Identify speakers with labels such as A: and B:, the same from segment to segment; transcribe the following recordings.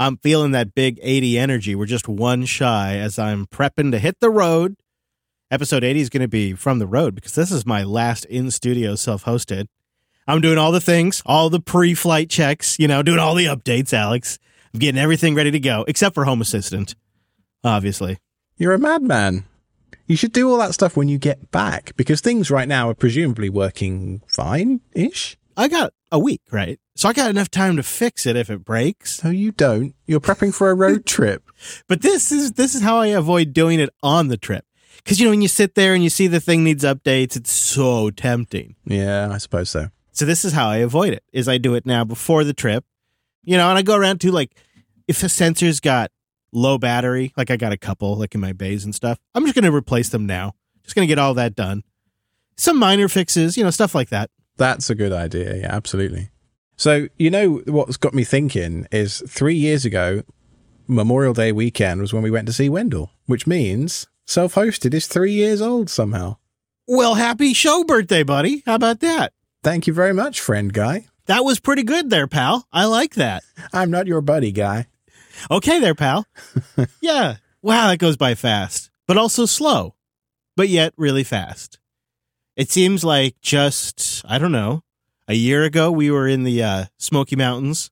A: I'm feeling that big 80 energy. We're just one shy as I'm prepping to hit the road. Episode 80 is going to be from the road because this is my last in studio self hosted. I'm doing all the things, all the pre flight checks, you know, doing all the updates, Alex. I'm getting everything ready to go, except for Home Assistant, obviously.
B: You're a madman. You should do all that stuff when you get back because things right now are presumably working fine ish.
A: I got a week, right? So I got enough time to fix it if it breaks.
B: No, you don't. You're prepping for a road trip.
A: But this is this is how I avoid doing it on the trip. Cuz you know when you sit there and you see the thing needs updates, it's so tempting.
B: Yeah, I suppose so.
A: So this is how I avoid it. Is I do it now before the trip. You know, and I go around to like if a sensor's got low battery, like I got a couple like in my bays and stuff, I'm just going to replace them now. Just going to get all that done. Some minor fixes, you know, stuff like that.
B: That's a good idea. Yeah, absolutely. So, you know, what's got me thinking is three years ago, Memorial Day weekend was when we went to see Wendell, which means self hosted is three years old somehow.
A: Well, happy show birthday, buddy. How about that?
B: Thank you very much, friend guy.
A: That was pretty good there, pal. I like that.
B: I'm not your buddy guy.
A: Okay, there, pal. yeah. Wow, that goes by fast, but also slow, but yet really fast. It seems like just, I don't know, a year ago we were in the uh, Smoky Mountains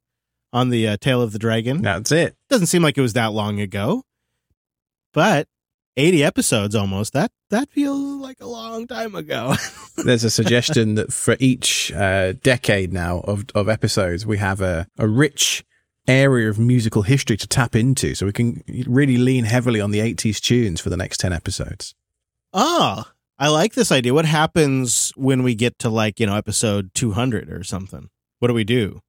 A: on the uh, Tail of the Dragon.
B: That's it.
A: Doesn't seem like it was that long ago, but 80 episodes almost. That that feels like a long time ago.
B: There's a suggestion that for each uh, decade now of, of episodes, we have a, a rich area of musical history to tap into. So we can really lean heavily on the 80s tunes for the next 10 episodes.
A: oh, I like this idea. What happens when we get to like, you know, episode 200 or something? What do we do?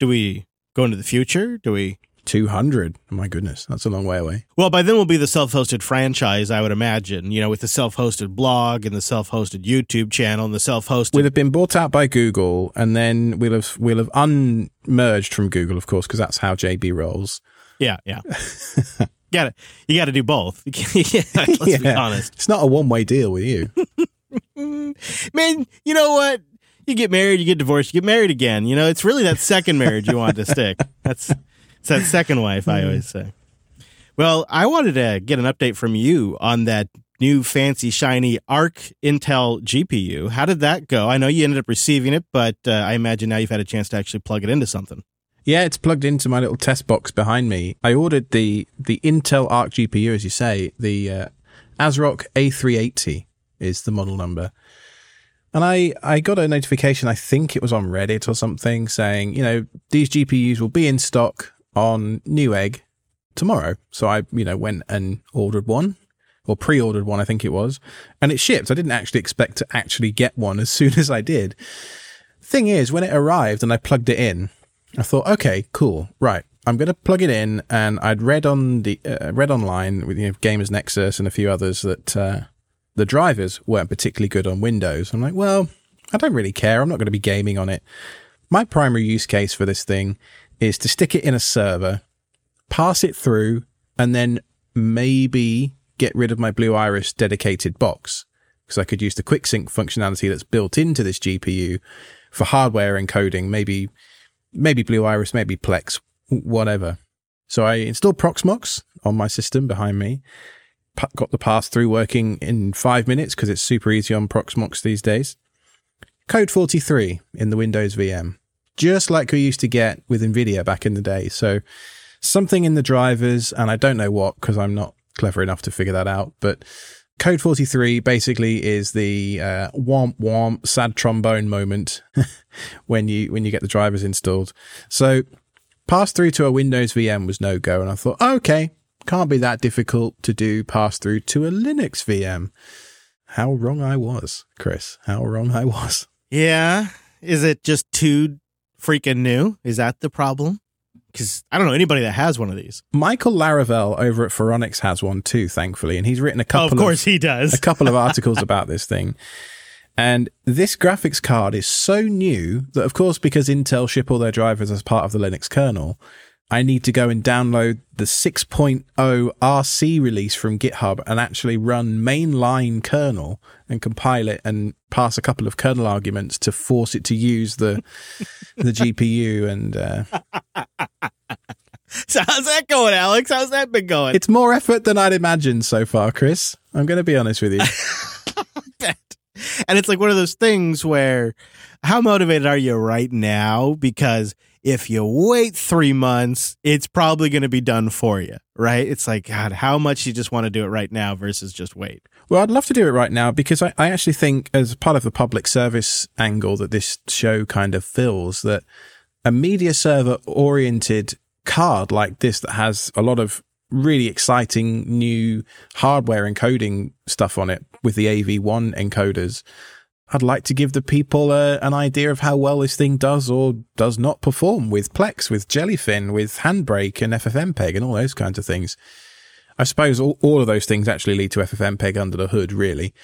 A: Do we go into the future? Do we
B: 200. Oh my goodness, that's a long way away.
A: Well, by then we'll be the self-hosted franchise, I would imagine. You know, with the self-hosted blog and the self-hosted YouTube channel and the self-hosted.
B: We'll have been bought out by Google, and then we'll have we'll have unmerged from Google, of course, because that's how JB rolls.
A: yeah, yeah. got to You got to do both. yeah, let's be honest.
B: It's not a one way deal with you.
A: Man, you know what? You get married, you get divorced, you get married again. You know, it's really that second marriage you want to stick. That's it's that second wife, I always say. Well, I wanted to get an update from you on that new fancy shiny Arc Intel GPU. How did that go? I know you ended up receiving it, but uh, I imagine now you've had a chance to actually plug it into something.
B: Yeah, it's plugged into my little test box behind me. I ordered the the Intel Arc GPU, as you say. The uh, ASRock A380 is the model number. And I, I got a notification, I think it was on Reddit or something, saying, you know, these GPUs will be in stock on Newegg tomorrow. So I, you know, went and ordered one or pre-ordered one, I think it was, and it shipped. I didn't actually expect to actually get one as soon as I did. Thing is, when it arrived and I plugged it in, I thought, okay, cool, right. I'm going to plug it in, and I'd read on the uh, read online with you know, Gamers Nexus and a few others that uh, the drivers weren't particularly good on Windows. I'm like, well, I don't really care. I'm not going to be gaming on it. My primary use case for this thing is to stick it in a server, pass it through, and then maybe get rid of my Blue Iris dedicated box because I could use the quick sync functionality that's built into this GPU for hardware encoding, maybe maybe Blue Iris, maybe Plex, whatever. So I installed Proxmox on my system behind me, got the pass through working in five minutes because it's super easy on Proxmox these days. Code 43 in the Windows VM, just like we used to get with NVIDIA back in the day. So something in the drivers, and I don't know what because I'm not clever enough to figure that out, but Code 43 basically is the uh, womp womp sad trombone moment when you when you get the drivers installed. So pass through to a Windows VM was no go, and I thought, okay, can't be that difficult to do pass through to a Linux VM. How wrong I was, Chris. How wrong I was.
A: Yeah. Is it just too freaking new? Is that the problem? Because I don't know anybody that has one of these.
B: Michael Larabel over at Phoronix has one too, thankfully, and he's written a
A: Oh,
B: couple
A: of course he does.
B: a couple of articles about this thing. And this graphics card is so new that, of course, because Intel ship all their drivers as part of the Linux kernel, I need to go and download the 6.0 RC release from GitHub and actually run mainline kernel and compile it and pass a couple of kernel arguments to force it to use the the GPU. And uh,
A: So how's that going, Alex? How's that been going?
B: It's more effort than I'd imagined so far, Chris. I'm going to be honest with you.
A: and it's like one of those things where how motivated are you right now? Because if you wait three months, it's probably going to be done for you, right? It's like, God, how much you just want to do it right now versus just wait.
B: Well, I'd love to do it right now because I, I actually think, as part of the public service angle that this show kind of fills, that a media server oriented card like this that has a lot of really exciting new hardware encoding stuff on it with the AV1 encoders I'd like to give the people uh, an idea of how well this thing does or does not perform with Plex, with Jellyfin, with Handbrake and FFmpeg and all those kinds of things. I suppose all, all of those things actually lead to FFmpeg under the hood, really.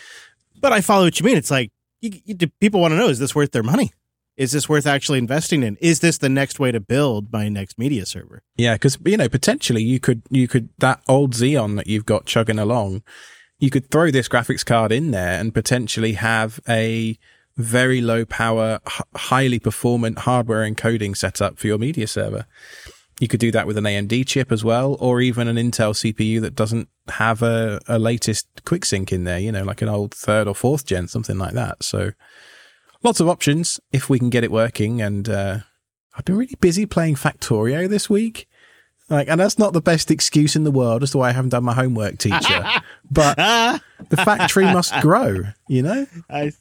A: But I follow what you mean. It's like you, you, people want to know: is this worth their money? Is this worth actually investing in? Is this the next way to build my next media server?
B: Yeah, because you know potentially you could you could that old Xeon that you've got chugging along you could throw this graphics card in there and potentially have a very low power, h- highly performant hardware encoding setup for your media server. You could do that with an AMD chip as well, or even an Intel CPU that doesn't have a, a latest QuickSync in there, you know, like an old third or fourth gen, something like that. So lots of options if we can get it working. And uh, I've been really busy playing Factorio this week. Like, and that's not the best excuse in the world as to why I haven't done my homework, teacher. but the factory must grow, you know?
A: I,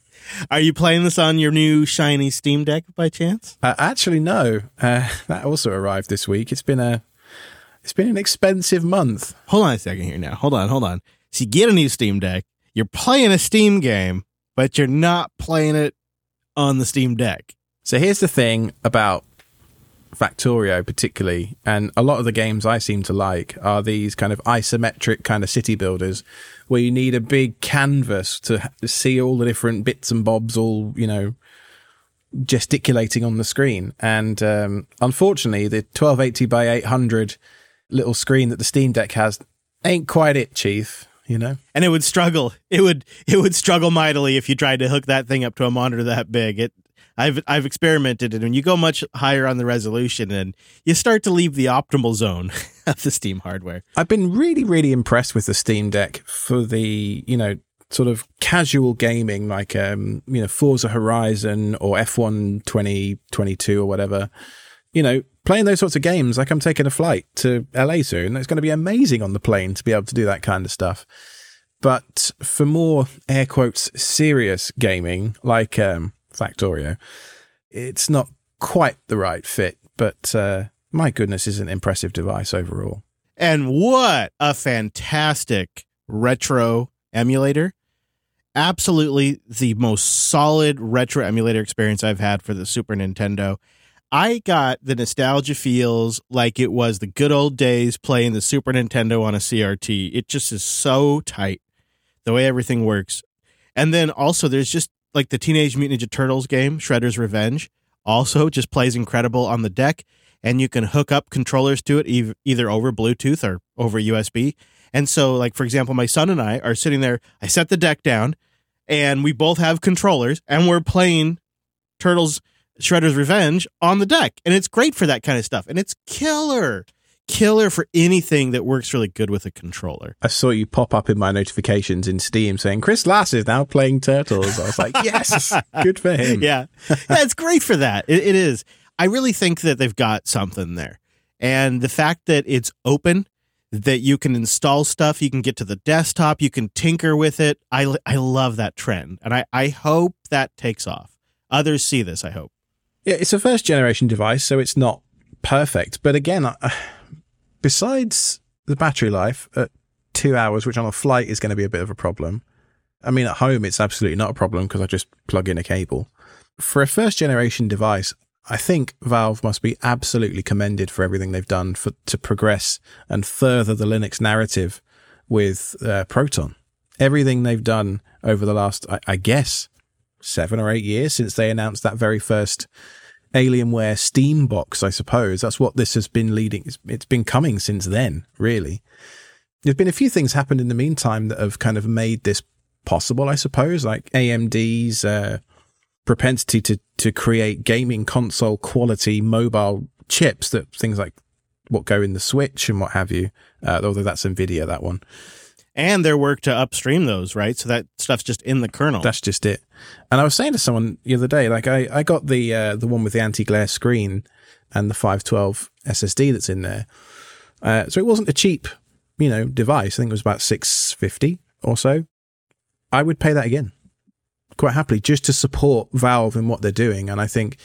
A: are you playing this on your new shiny Steam Deck by chance?
B: Uh, actually, no. Uh, that also arrived this week. It's been a, it's been an expensive month.
A: Hold on a second here now. Hold on, hold on. So you get a new Steam Deck. You're playing a Steam game, but you're not playing it on the Steam Deck.
B: So here's the thing about Factorio particularly, and a lot of the games I seem to like are these kind of isometric kind of city builders where you need a big canvas to see all the different bits and bobs all, you know, gesticulating on the screen. And um, unfortunately, the 1280 by 800 little screen that the Steam Deck has ain't quite it, Chief. You know,
A: and it would struggle. It would it would struggle mightily if you tried to hook that thing up to a monitor that big. It I've I've experimented, and when you go much higher on the resolution, and you start to leave the optimal zone of the Steam hardware.
B: I've been really really impressed with the Steam Deck for the you know sort of casual gaming, like um you know Forza Horizon or F1 2022 or whatever. You know, playing those sorts of games, like I'm taking a flight to LA soon. It's going to be amazing on the plane to be able to do that kind of stuff. But for more air quotes serious gaming, like um, Factorio. It's not quite the right fit, but uh, my goodness, is an impressive device overall.
A: And what a fantastic retro emulator! Absolutely the most solid retro emulator experience I've had for the Super Nintendo. I got the nostalgia feels like it was the good old days playing the Super Nintendo on a CRT. It just is so tight, the way everything works. And then also, there's just like the Teenage Mutant Ninja Turtles game, Shredder's Revenge, also just plays incredible on the deck. And you can hook up controllers to it e- either over Bluetooth or over USB. And so, like, for example, my son and I are sitting there. I set the deck down and we both have controllers and we're playing Turtles Shredder's Revenge on the deck. And it's great for that kind of stuff. And it's killer killer for anything that works really good with a controller.
B: I saw you pop up in my notifications in Steam saying Chris Lass is now playing Turtles. I was like, yes, good for him.
A: Yeah, yeah, it's great for that. It, it is. I really think that they've got something there, and the fact that it's open. That you can install stuff, you can get to the desktop, you can tinker with it. I, I love that trend, and I, I hope that takes off. Others see this, I hope.
B: Yeah, it's a first generation device, so it's not perfect. But again, I, besides the battery life at two hours, which on a flight is going to be a bit of a problem. I mean, at home, it's absolutely not a problem because I just plug in a cable. For a first generation device, I think Valve must be absolutely commended for everything they've done for, to progress and further the Linux narrative with uh, Proton. Everything they've done over the last, I, I guess, seven or eight years since they announced that very first Alienware Steam box, I suppose. That's what this has been leading. It's, it's been coming since then, really. There's been a few things happened in the meantime that have kind of made this possible, I suppose, like AMD's uh, propensity to to create gaming console quality mobile chips that things like what go in the Switch and what have you. Uh, although that's Nvidia, that one.
A: And their work to upstream those, right? So that stuff's just in the kernel.
B: That's just it. And I was saying to someone the other day, like I, I got the uh, the one with the anti glare screen and the 512 SSD that's in there. Uh, so it wasn't a cheap, you know, device. I think it was about 650 or so. I would pay that again quite happily just to support Valve and what they're doing. And I think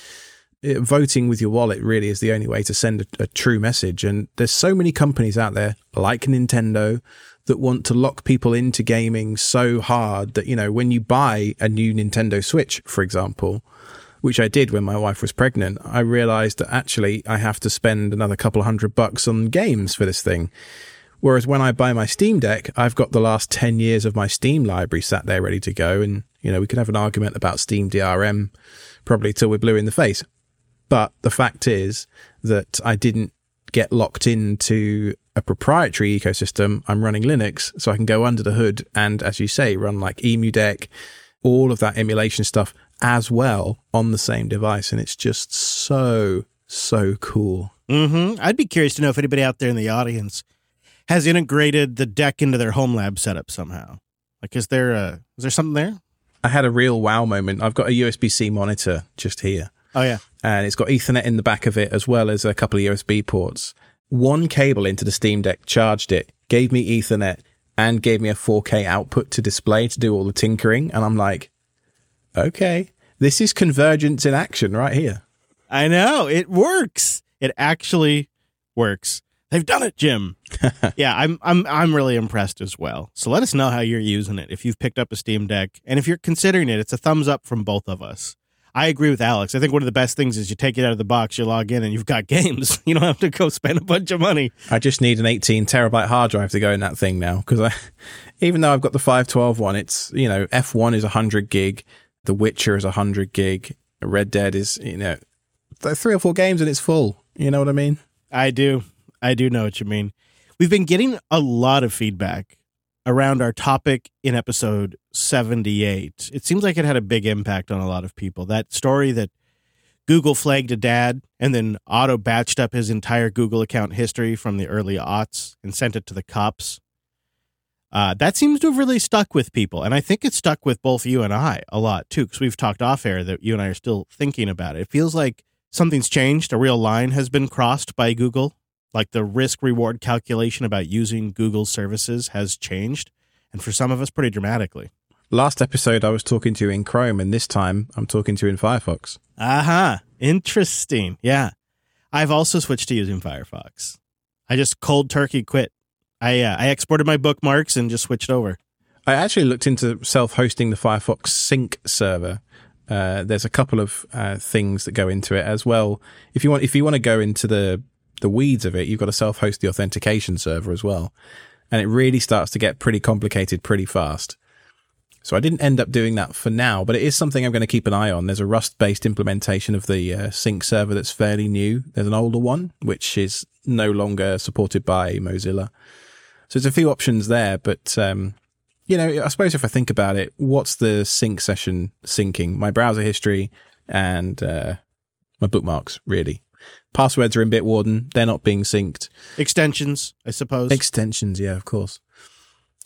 B: it, voting with your wallet really is the only way to send a, a true message. And there's so many companies out there like Nintendo that want to lock people into gaming so hard that, you know, when you buy a new Nintendo Switch, for example, which I did when my wife was pregnant, I realized that actually I have to spend another couple hundred bucks on games for this thing. Whereas when I buy my Steam Deck, I've got the last 10 years of my Steam library sat there ready to go. And, you know, we could have an argument about Steam DRM probably till we're blue in the face. But the fact is that I didn't get locked into a proprietary ecosystem. I'm running Linux, so I can go under the hood and, as you say, run like EmuDeck, all of that emulation stuff as well on the same device. And it's just so, so cool.
A: Mm-hmm. I'd be curious to know if anybody out there in the audience has integrated the deck into their home lab setup somehow. Like, is there a is there something there?
B: I had a real wow moment. I've got a USB C monitor just here.
A: Oh yeah,
B: and it's got Ethernet in the back of it as well as a couple of USB ports. One cable into the Steam Deck charged it, gave me Ethernet, and gave me a 4K output to display to do all the tinkering. And I'm like, okay, this is convergence in action right here.
A: I know it works. It actually works. They've done it, Jim. yeah, I'm I'm I'm really impressed as well. So let us know how you're using it. If you've picked up a Steam Deck and if you're considering it, it's a thumbs up from both of us. I agree with Alex. I think one of the best things is you take it out of the box, you log in, and you've got games. You don't have to go spend a bunch of money.
B: I just need an 18 terabyte hard drive to go in that thing now because I, even though I've got the 512 one, it's you know F1 is 100 gig, The Witcher is 100 gig, Red Dead is you know three or four games and it's full. You know what I mean?
A: I do. I do know what you mean. We've been getting a lot of feedback around our topic in episode 78. It seems like it had a big impact on a lot of people. That story that Google flagged a dad and then auto batched up his entire Google account history from the early aughts and sent it to the cops. Uh, that seems to have really stuck with people. And I think it stuck with both you and I a lot too, because we've talked off air that you and I are still thinking about it. It feels like something's changed. A real line has been crossed by Google like the risk reward calculation about using Google services has changed, and for some of us, pretty dramatically.
B: Last episode, I was talking to you in Chrome, and this time I'm talking to you in Firefox.
A: Aha, uh-huh. interesting. Yeah. I've also switched to using Firefox. I just cold turkey quit. I uh, I exported my bookmarks and just switched over.
B: I actually looked into self-hosting the Firefox sync server. Uh, there's a couple of uh, things that go into it as well. If you want, if you want to go into the the weeds of it, you've got to self host the authentication server as well. And it really starts to get pretty complicated pretty fast. So I didn't end up doing that for now, but it is something I'm going to keep an eye on. There's a Rust based implementation of the uh, sync server that's fairly new. There's an older one, which is no longer supported by Mozilla. So there's a few options there, but, um, you know, I suppose if I think about it, what's the sync session syncing? My browser history and, uh, my bookmarks, really. Passwords are in Bitwarden. They're not being synced.
A: Extensions, I suppose.
B: Extensions, yeah, of course.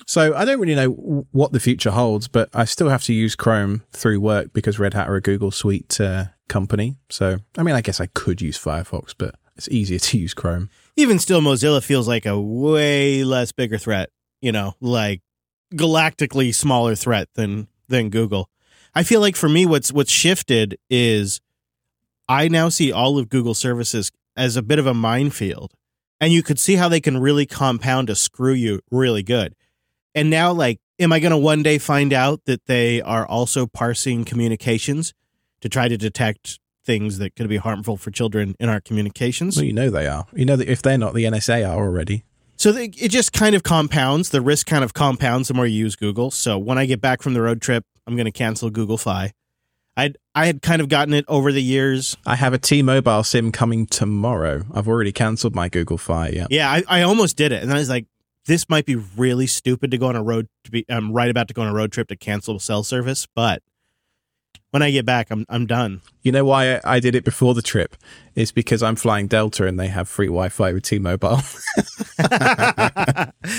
B: So I don't really know what the future holds, but I still have to use Chrome through work because Red Hat are a Google Suite uh, company. So, I mean, I guess I could use Firefox, but it's easier to use Chrome.
A: Even still, Mozilla feels like a way less bigger threat, you know, like galactically smaller threat than than Google. I feel like for me, what's what's shifted is I now see all of Google services as a bit of a minefield. And you could see how they can really compound to screw you really good. And now, like, am I going to one day find out that they are also parsing communications to try to detect things that could be harmful for children in our communications?
B: Well, you know they are. You know that if they're not, the NSA are already.
A: So they, it just kind of compounds. The risk kind of compounds the more you use Google. So when I get back from the road trip, I'm going to cancel Google Fi. I I had kind of gotten it over the years.
B: I have a T-Mobile SIM coming tomorrow. I've already cancelled my Google Fi. Yeah,
A: yeah, I, I almost did it, and I was like, this might be really stupid to go on a road to be. I'm right about to go on a road trip to cancel cell service, but When I get back, I'm I'm done.
B: You know why I did it before the trip? It's because I'm flying Delta and they have free Wi-Fi with T-Mobile.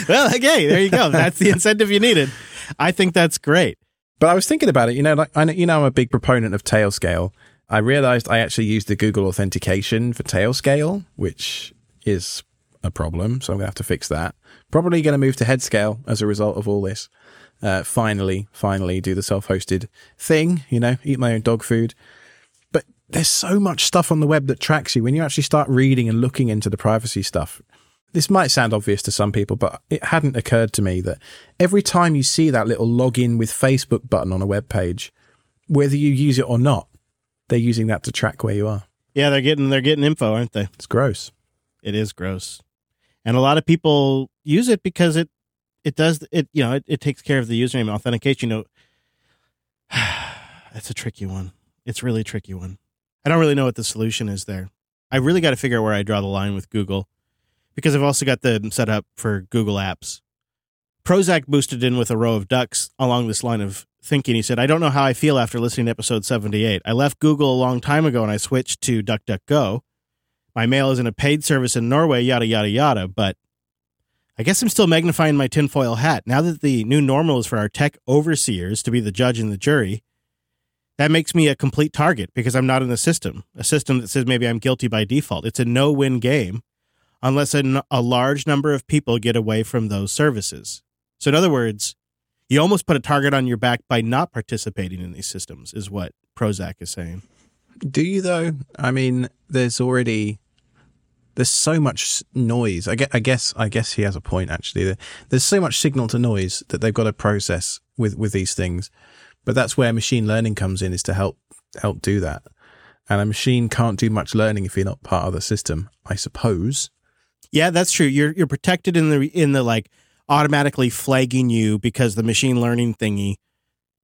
A: well, okay, there you go. That's the incentive you needed. I think that's great.
B: But I was thinking about it. You know, like I know, you know, I'm a big proponent of Tailscale. I realized I actually used the Google authentication for Tailscale, which is a problem. So I'm gonna have to fix that. Probably to move to Headscale as a result of all this. Uh, finally, finally, do the self-hosted thing. You know, eat my own dog food. But there's so much stuff on the web that tracks you when you actually start reading and looking into the privacy stuff. This might sound obvious to some people, but it hadn't occurred to me that every time you see that little login with Facebook button on a web page, whether you use it or not, they're using that to track where you are.
A: Yeah, they're getting they're getting info, aren't they?
B: It's gross.
A: It is gross. And a lot of people use it because it it does it you know, it, it takes care of the username and authentication. You know it's a tricky one. It's really a tricky one. I don't really know what the solution is there. I really got to figure out where I draw the line with Google because I've also got them set up for Google Apps. Prozac boosted in with a row of ducks along this line of thinking. He said, I don't know how I feel after listening to episode 78. I left Google a long time ago and I switched to DuckDuckGo. My mail is in a paid service in Norway, yada, yada, yada. But I guess I'm still magnifying my tinfoil hat. Now that the new normal is for our tech overseers to be the judge and the jury, that makes me a complete target because I'm not in the system, a system that says maybe I'm guilty by default. It's a no win game unless a, large number of people get away from those services. So, in other words, you almost put a target on your back by not participating in these systems, is what Prozac is saying.
B: Do you though? I mean, there's already there's so much noise. I guess I guess he has a point actually. There's so much signal to noise that they've got to process with with these things. But that's where machine learning comes in is to help help do that. And a machine can't do much learning if you're not part of the system, I suppose.
A: Yeah, that's true. You're you're protected in the in the like automatically flagging you because the machine learning thingy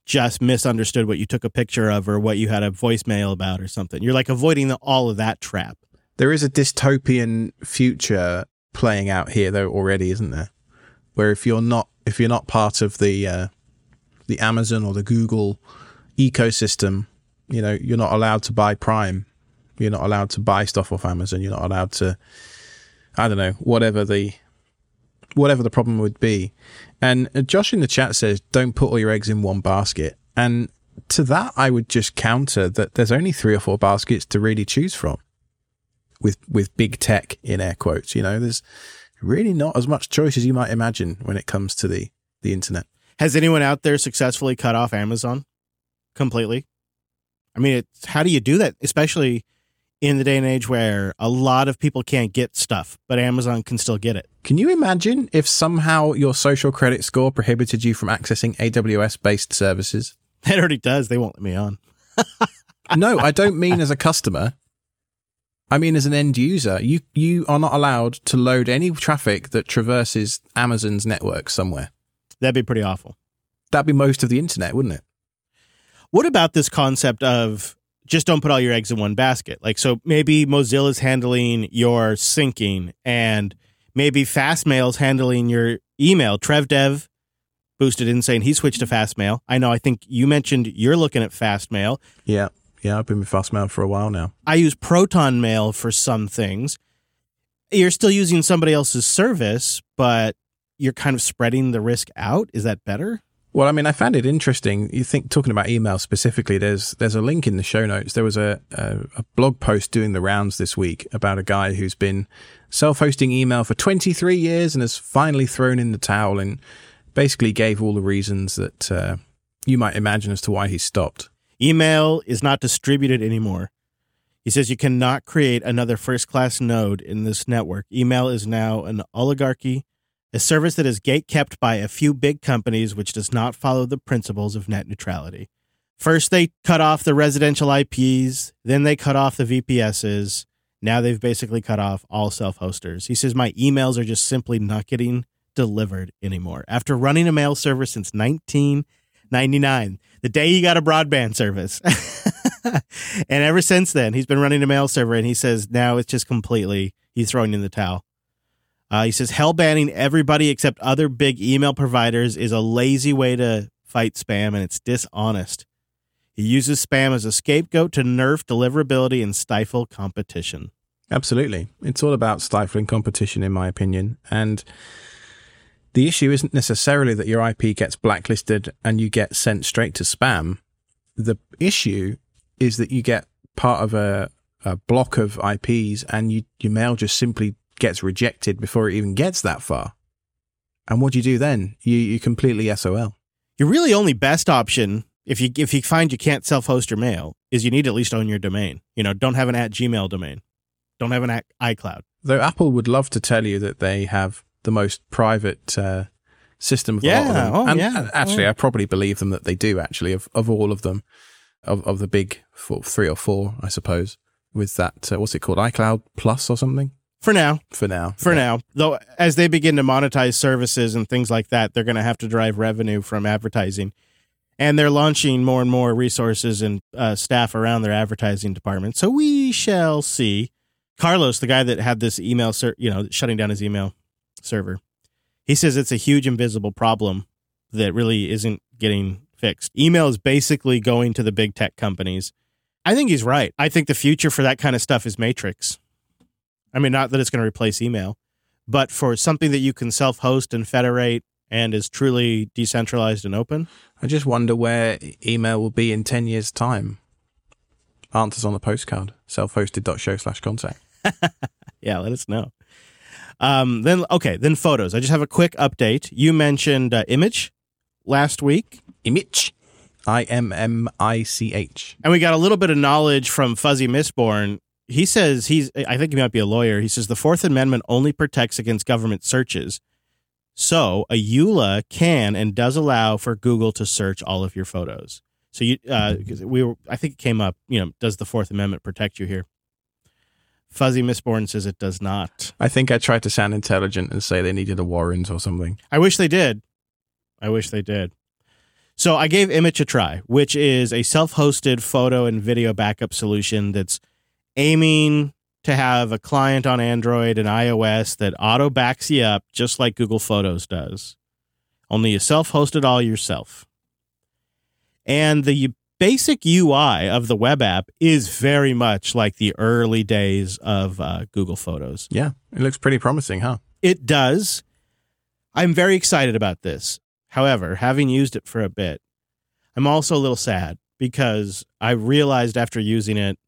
A: just misunderstood what you took a picture of or what you had a voicemail about or something. You're like avoiding the, all of that trap.
B: There is a dystopian future playing out here though already, isn't there? Where if you're not if you're not part of the uh, the Amazon or the Google ecosystem, you know, you're not allowed to buy Prime. You're not allowed to buy stuff off Amazon. You're not allowed to I don't know, whatever the whatever the problem would be. And Josh in the chat says, "Don't put all your eggs in one basket." And to that, I would just counter that there's only three or four baskets to really choose from. With with big tech in air quotes, you know, there's really not as much choice as you might imagine when it comes to the the internet.
A: Has anyone out there successfully cut off Amazon completely? I mean, how do you do that, especially in the day and age where a lot of people can't get stuff, but Amazon can still get it.
B: Can you imagine if somehow your social credit score prohibited you from accessing AWS based services?
A: It already does. They won't let me on.
B: no, I don't mean as a customer. I mean as an end user. You you are not allowed to load any traffic that traverses Amazon's network somewhere.
A: That'd be pretty awful.
B: That'd be most of the internet, wouldn't it?
A: What about this concept of just don't put all your eggs in one basket. Like, so maybe Mozilla's handling your syncing and maybe Fastmail's handling your email. TrevDev boosted in saying he switched to Fastmail. I know, I think you mentioned you're looking at Fastmail.
B: Yeah. Yeah. I've been with Fastmail for a while now.
A: I use Proton Mail for some things. You're still using somebody else's service, but you're kind of spreading the risk out. Is that better?
B: Well, I mean, I found it interesting. You think talking about email specifically, there's there's a link in the show notes. There was a, a, a blog post doing the rounds this week about a guy who's been self-hosting email for 23 years and has finally thrown in the towel and basically gave all the reasons that uh, you might imagine as to why he stopped.
A: Email is not distributed anymore. He says you cannot create another first-class node in this network. Email is now an oligarchy a service that is gate-kept by a few big companies which does not follow the principles of net neutrality. First, they cut off the residential IPs, then they cut off the VPSs. Now they've basically cut off all self hosters. He says, My emails are just simply not getting delivered anymore. After running a mail server since 1999, the day he got a broadband service. and ever since then, he's been running a mail server, and he says now it's just completely, he's throwing in the towel. Uh, he says hell banning everybody except other big email providers is a lazy way to fight spam and it's dishonest. He uses spam as a scapegoat to nerf deliverability and stifle competition.
B: Absolutely. It's all about stifling competition, in my opinion. And the issue isn't necessarily that your IP gets blacklisted and you get sent straight to spam. The issue is that you get part of a, a block of IPs and you, your mail just simply gets rejected before it even gets that far. And what do you do then? You, you completely SOL.
A: Your really only best option, if you if you find you can't self host your mail, is you need to at least own your domain. You know, don't have an at Gmail domain, don't have an at iCloud.
B: Though Apple would love to tell you that they have the most private uh, system of a lot of
A: Yeah,
B: them.
A: oh,
B: and
A: yeah,
B: actually,
A: oh.
B: I probably believe them that they do. Actually, of of all of them, of of the big four, three or four, I suppose. With that, uh, what's it called, iCloud Plus or something?
A: For now,
B: For now,
A: for
B: Yeah.
A: now, though, as they begin to monetize services and things like that, they're going to have to drive revenue from advertising. And they're launching more and more resources and uh, staff around their advertising department. So we shall see. Carlos, the guy that had this email, ser- you know, shutting down his email server, he says it's a huge invisible problem that really isn't getting fixed. Email is basically going to the big tech companies. I think he's right. I think the future for that kind of stuff is Matrix. I mean, not that it's going to replace email, but for something that you can self host and federate and is truly decentralized and open.
B: I just wonder where email will be in 10 years' time. Answers on the postcard, self-hosted.show slash contact.
A: Yeah, let us know. Um, then, okay, then photos. I just have a quick update. You mentioned uh, Immich last week,
B: Immich. I-M-M-I-C-H.
A: and we got a little bit of knowledge from Fuzzy Mistborn. He says he's, I think he might be a lawyer. He says the Fourth Amendment only protects against government searches. So a EULA can and does allow for Google to search all of your photos. So you, uh, 'cause we were, I think it came up, you know, does the Fourth Amendment protect you here? Fuzzy Mistborn says it does not.
B: I think I tried to sound intelligent and say they needed a warrant or something.
A: I wish they did. I wish they did. So I gave Immich a try, which is a self-hosted photo and video backup solution that's aiming to have a client on Android and iOS that auto backs you up just like Google Photos does. Only you self-hosted all yourself. And the basic UI of the web app is very much like the early days of uh, Google Photos.
B: Yeah, it looks pretty promising, huh?
A: It does. I'm very excited about this. However, having used it for a bit, I'm also a little sad because I realized after using it,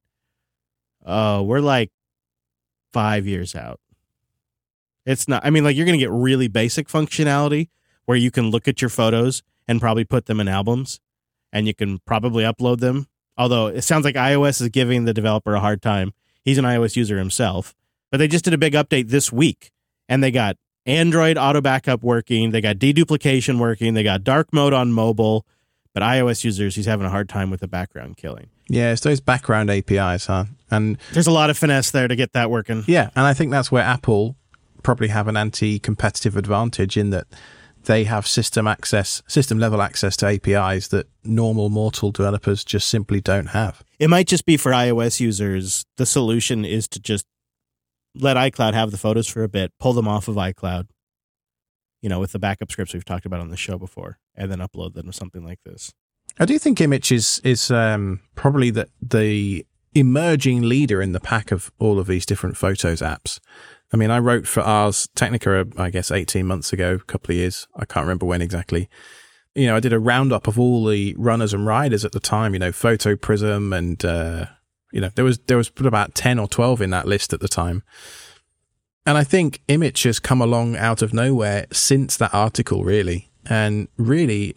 A: oh, we're like five years out. It's not, I mean, like you're going to get really basic functionality where you can look at your photos and probably put them in albums and you can probably upload them. Although it sounds like iOS is giving the developer a hard time. He's an iOS user himself. But they just did a big update this week and they got Android auto backup working, they got deduplication working, they got dark mode on mobile. But iOS users, he's having a hard time with the background killing.
B: Yeah, it's those background APIs, huh? And
A: There's a lot of finesse there to get that working.
B: yeah, and I think that's where Apple probably have an anti-competitive advantage in that they have system access, system level access to APIs that normal mortal developers just simply don't have.
A: It might just be for iOS users. The solution is to just let iCloud have the photos for a bit, pull them off of iCloud, you know, with the backup scripts we've talked about on the show before, and then upload them to something like this.
B: I do think Immich is is um, probably the the emerging leader in the pack of all of these different photos apps. I mean, I wrote for Ars Technica, I guess, 18 months ago, a couple of years. I can't remember when exactly. You know, I did a roundup of all the runners and riders at the time, you know, Photo Prism and, uh, you know, there was, there was about 10 or 12 in that list at the time. And I think Immich has come along out of nowhere since that article, really. And really,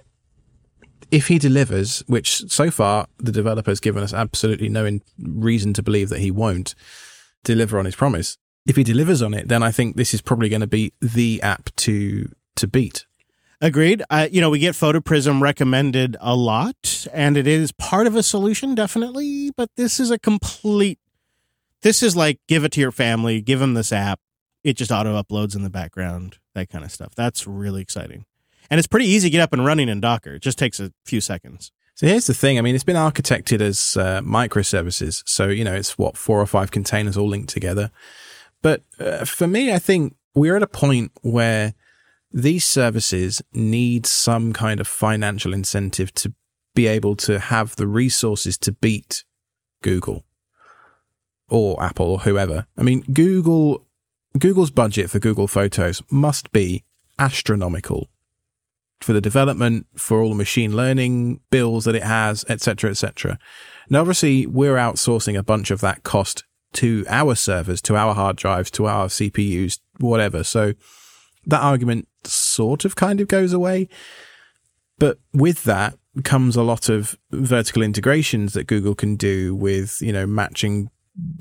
B: if he delivers, which so far the developer's given us absolutely no in- reason to believe that he won't deliver on his promise. If he delivers on it, then I think this is probably going to be the app to to beat.
A: Agreed. Uh, you know, we get Photoprism recommended a lot, and it is part of a solution, definitely. But this is a complete. This is like give it to your family, give them this app. It just auto uploads in the background, that kind of stuff. That's really exciting, and it's pretty easy to get up and running in Docker. It just takes a few seconds.
B: So here's the thing. I mean, it's been architected as uh, microservices. So, you know, it's what four or five containers all linked together. But uh, for me, I think we're at a point where these services need some kind of financial incentive to be able to have the resources to beat Google or Apple or whoever. I mean, Google Google's budget for Google Photos must be astronomical for the development, for all the machine learning bills that it has, etc., etc. Now, obviously, we're outsourcing a bunch of that cost to our servers, to our hard drives, to our CPUs, whatever. So that argument sort of kind of goes away. But with that comes a lot of vertical integrations that Google can do with, you know, matching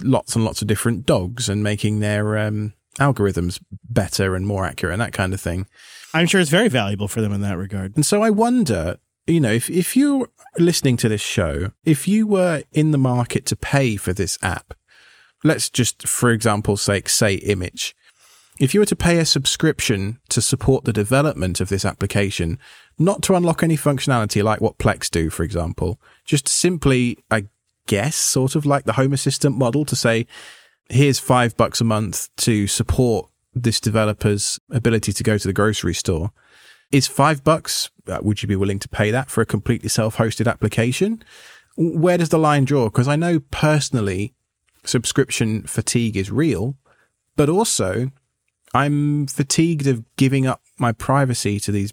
B: lots and lots of different dogs and making their um, algorithms better and more accurate and that kind of thing.
A: I'm sure it's very valuable for them in that regard.
B: And so I wonder, you know, if, if you're listening to this show, if you were in the market to pay for this app, let's just, for example's sake, say Immich. If you were to pay a subscription to support the development of this application, not to unlock any functionality like what Plex do, for example, just simply, I guess, sort of like the Home Assistant model to say, here's five bucks a month to support this developer's ability to go to the grocery store. Is five bucks, uh, would you be willing to pay that for a completely self hosted application? Where does the line draw? Because I know personally subscription fatigue is real, but also I'm fatigued of giving up my privacy to these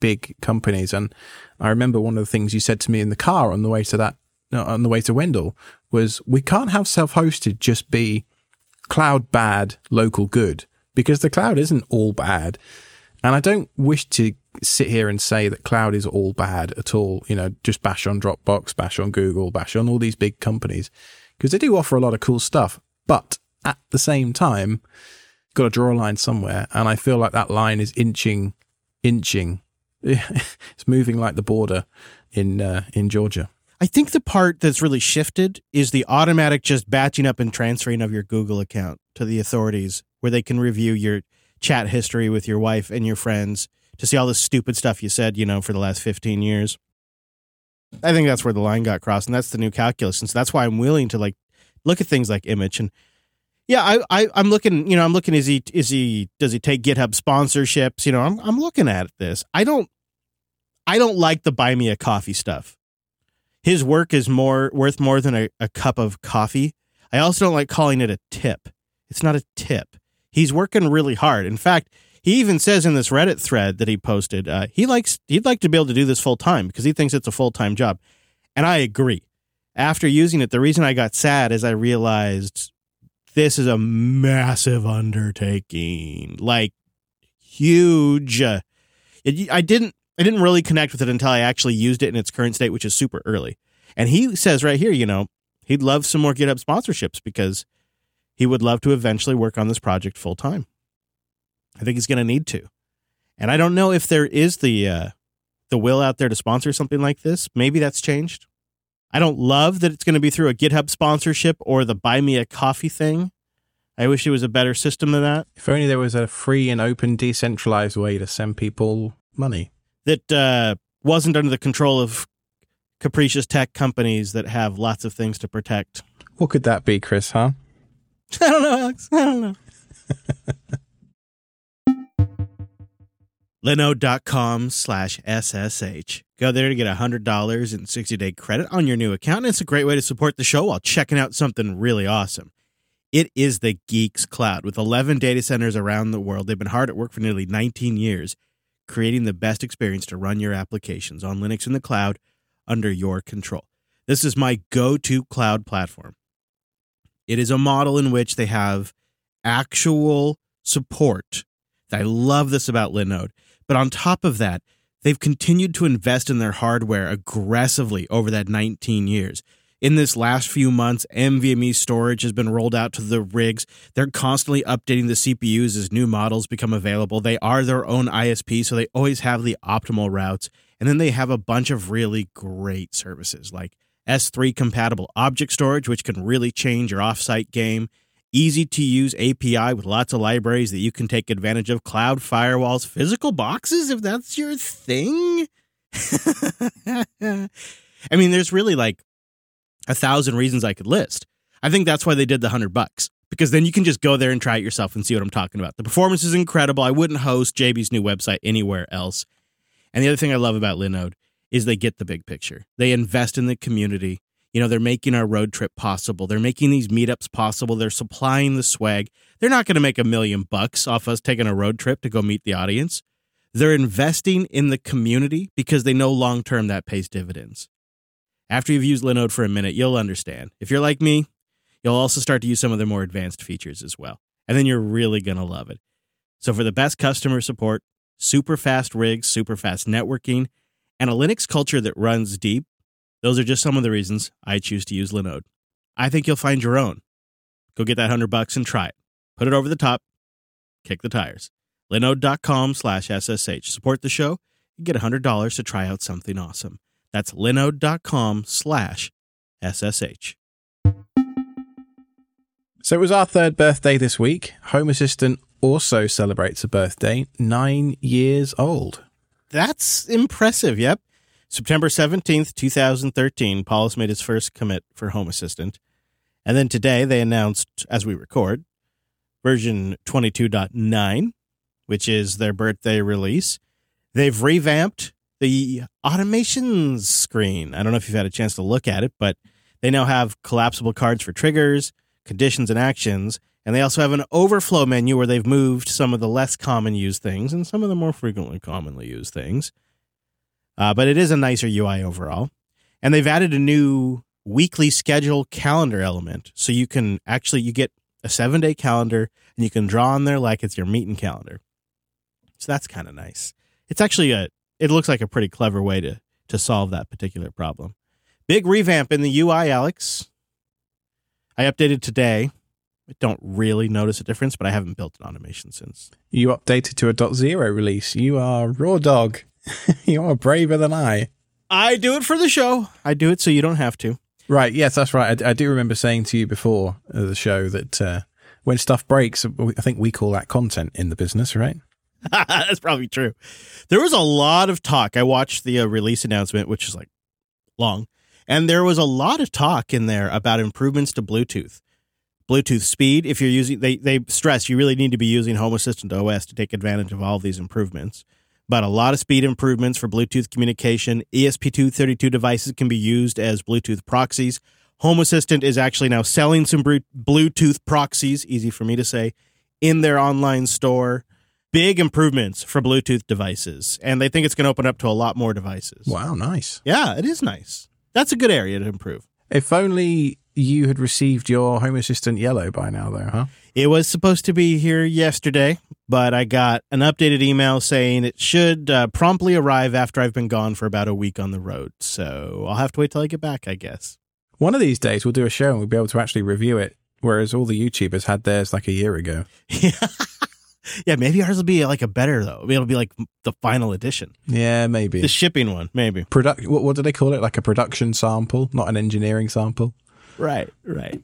B: big companies. And I remember one of the things you said to me in the car on the way to that, on the way to Wendell was we can't have self hosted just be cloud bad, local good because the cloud isn't all bad. And I don't wish to sit here and say that cloud is all bad at all. You know, just bash on Dropbox, bash on Google, bash on all these big companies because they do offer a lot of cool stuff. But at the same time, got to draw a line somewhere. And I feel like that line is inching, inching. it's moving like the border in uh, in Georgia.
A: I think the part that's really shifted is the automatic just batching up and transferring of your Google account to the authorities where they can review your chat history with your wife and your friends to see all the stupid stuff you said, you know, for the last 15 years. I think that's where the line got crossed, and that's the new calculus. And so that's why I'm willing to like look at things like Immich and yeah, I, I I'm looking, you know, I'm looking is he is he does he take GitHub sponsorships? You know, I'm I'm looking at this. I don't I don't like the buy me a coffee stuff. His work is more worth more than a, a cup of coffee. I also don't like calling it a tip. It's not a tip. He's working really hard. In fact, he even says in this Reddit thread that he posted, uh, he likes he'd like to be able to do this full time because he thinks it's a full time job, and I agree. After using it, the reason I got sad is I realized this is a massive undertaking, like huge. Uh, it, I didn't I didn't really connect with it until I actually used it in its current state, which is super early. And he says right here, you know, he'd love some more GitHub sponsorships because he would love to eventually work on this project full time. I think he's going to need to. And I don't know if there is the uh, the will out there to sponsor something like this. Maybe that's changed. I don't love that it's going to be through a GitHub sponsorship or the buy me a coffee thing. I wish it was a better system than that.
B: If only there was a free and open decentralized way to send people money
A: that uh, wasn't under the control of capricious tech companies that have lots of things to protect.
B: What could that be, Chris, huh?
A: I don't know, Alex. I don't know. Linode.com slash SSH. Go there to get $100 in 60 day credit on your new account. And it's a great way to support the show while checking out something really awesome. It is the Geeks Cloud. With 11 data centers around the world, they've been hard at work for nearly 19 years, creating the best experience to run your applications on Linux in the cloud under your control. This is my go to cloud platform. It is a model in which they have actual support. I love this about Linode. But on top of that, they've continued to invest in their hardware aggressively over that 19 years. In this last few months, NVMe storage has been rolled out to the rigs. They're constantly updating the CPUs as new models become available. They are their own ISP, so they always have the optimal routes. And then they have a bunch of really great services like S3 compatible object storage, which can really change your offsite game. Easy to use API with lots of libraries that you can take advantage of. Cloud firewalls, physical boxes, if that's your thing. I mean, there's really like a thousand reasons I could list. I think that's why they did the hundred bucks because then you can just go there and try it yourself and see what I'm talking about. The performance is incredible. I wouldn't host JB's new website anywhere else. And the other thing I love about Linode is they get the big picture. They invest in the community. You know, they're making our road trip possible. They're making these meetups possible. They're supplying the swag. They're not going to make a million bucks off us taking a road trip to go meet the audience. They're investing in the community because they know long term that pays dividends. After you've used Linode for a minute, you'll understand. If you're like me, you'll also start to use some of their more advanced features as well. And then you're really going to love it. So, for the best customer support, super fast rigs, super fast networking, and a Linux culture that runs deep, those are just some of the reasons I choose to use Linode. I think you'll find your own. Go get that 100 bucks and try it. Put it over the top, kick the tires. Linode.com slash SSH. Support the show and get $100 to try out something awesome. That's linode.com slash SSH.
B: So it was our third birthday this week. Home Assistant also celebrates a birthday, nine years old.
A: That's impressive. Yep. September 17th, 2013, Paulus made his first commit for Home Assistant. And then today they announced, as we record, version 22.9, which is their birthday release. They've revamped the automations screen. I don't know if you've had a chance to look at it, but they now have collapsible cards for triggers, conditions, and actions. And they also have an overflow menu where they've moved some of the less common used things and some of the more frequently commonly used things. Uh, but it is a nicer UI overall. And they've added a new weekly schedule calendar element. So you can actually you get a seven day calendar and you can draw on there like it's your meeting calendar. So that's kind of nice. It's actually a it looks like a pretty clever way to to solve that particular problem. Big revamp in the UI, Alex. I updated today. Don't really notice a difference, but I haven't built an automation since.
B: You updated to a .0 release. You are raw dog. you are braver than I.
A: I do it for the show. I do it so you don't have to.
B: Right. Yes, that's right. I, I do remember saying to you before uh, the show that uh, when stuff breaks, I think we call that content in the business, right?
A: That's probably true. There was a lot of talk. I watched the uh, release announcement, which is like long, and there was a lot of talk in there about improvements to Bluetooth. Bluetooth speed, if you're using, they, they stress you really need to be using Home Assistant OS to take advantage of all of these improvements. But a lot of speed improvements for Bluetooth communication. ESP32 devices can be used as Bluetooth proxies. Home Assistant is actually now selling some Bluetooth proxies, easy for me to say, in their online store big improvements for Bluetooth devices, and they think it's going to open up to a lot more devices.
B: Wow, nice.
A: Yeah, it is nice. That's a good area to improve.
B: If only you had received your Home Assistant Yellow by now, though, huh?
A: It was supposed to be here yesterday, but I got an updated email saying it should uh, promptly arrive after I've been gone for about a week on the road. So I'll have to wait till I get back, I guess.
B: One of these days, we'll do a show and we'll be able to actually review it, whereas all the YouTubers had theirs like a year ago.
A: Yeah. yeah, maybe ours will be like a better though. It'll be like the final edition.
B: Yeah, maybe
A: the shipping one. Maybe
B: product. What, what do they call it? Like a production sample, not an engineering sample.
A: Right, right.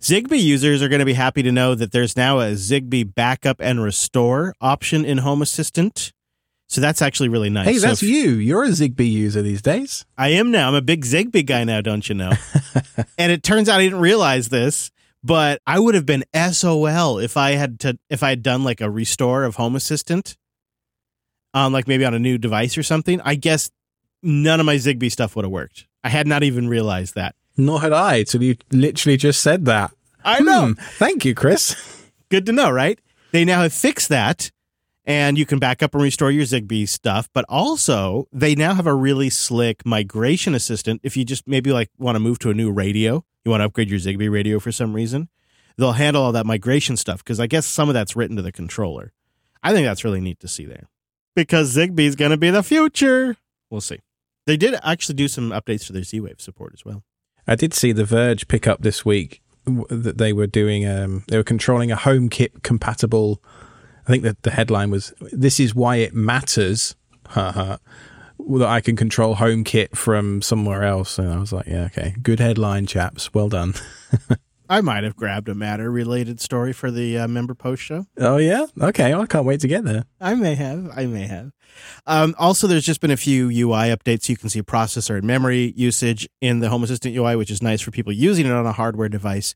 A: Zigbee users are going to be happy to know that there's now a Zigbee backup and restore option in Home Assistant. So that's actually really nice.
B: Hey,
A: so
B: that's you. You're a Zigbee user these days.
A: I am now. I'm a big Zigbee guy now, don't you know? and it turns out I didn't realize this but I would have been SOL if I had to if I had done like a restore of Home Assistant, um, like maybe on a new device or something. I guess none of my Zigbee stuff would have worked. I had not even realized that.
B: Nor had I till you literally just said that.
A: I know. Hmm.
B: Thank you, Chris.
A: Good to know, right? They now have fixed that, and you can back up and restore your Zigbee stuff. But also, they now have a really slick migration assistant. If you just maybe like want to move to a new radio you want to upgrade your Zigbee radio for some reason, they'll handle all that migration stuff because I guess some of that's written to the controller. I think that's really neat to see there because Zigbee is going to be the future. We'll see. They did actually do some updates to their Z Wave support as well.
B: I did see The Verge pick up this week that they were doing, um, they were controlling a HomeKit compatible. I think that the headline was, This is why it matters. that I can control HomeKit from somewhere else. And I was like, yeah, okay, good headline, chaps. Well done.
A: I might have grabbed a matter related story for the uh, member post show.
B: Oh yeah, okay. Well, I can't wait to get there.
A: I may have. I may have. Um, also, there's just been a few UI updates. You can see processor and memory usage in the Home Assistant UI, which is nice for people using it on a hardware device.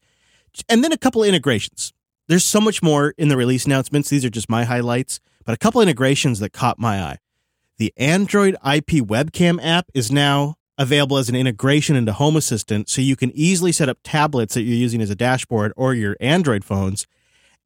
A: And then a couple integrations. There's so much more in the release announcements. These are just my highlights, but a couple integrations that caught my eye the Android IP webcam app is now available as an integration into Home Assistant, so you can easily set up tablets that you're using as a dashboard or your Android phones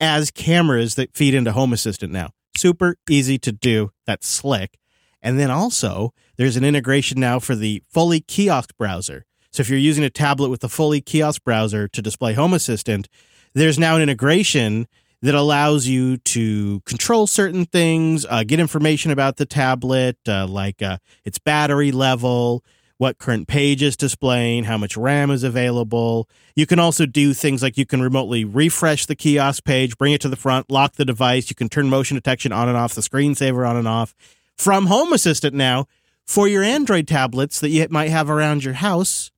A: as cameras that feed into Home Assistant now. Super easy to do. That's slick. And then also, there's an integration now for the Fully Kiosk browser. So if you're using a tablet with the Fully Kiosk browser to display Home Assistant, there's now an integration that allows you to control certain things, uh, get information about the tablet, uh, like uh, its battery level, what current page is displaying, how much RAM is available. You can also do things like you can remotely refresh the kiosk page, bring it to the front, lock the device. You can turn motion detection on and off, the screensaver on and off from Home Assistant now for your Android tablets that you might have around your house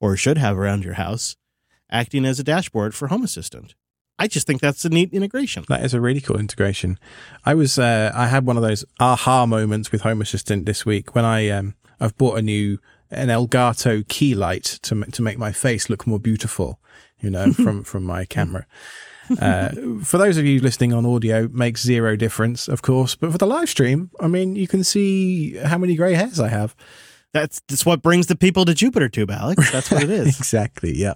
A: or should have around your house, acting as a dashboard for Home Assistant. I just think that's a neat integration.
B: That is a really cool integration. I was uh, I had one of those aha moments with Home Assistant this week when I um I've bought a new an Elgato key light to to make my face look more beautiful, you know, from from my camera. Uh, for those of you listening on audio, makes zero difference, of course. But for the live stream, I mean, you can see how many grey hairs I have.
A: That's that's what brings the people to Jupiter Tube, Alex. That's what it is.
B: exactly. Yeah.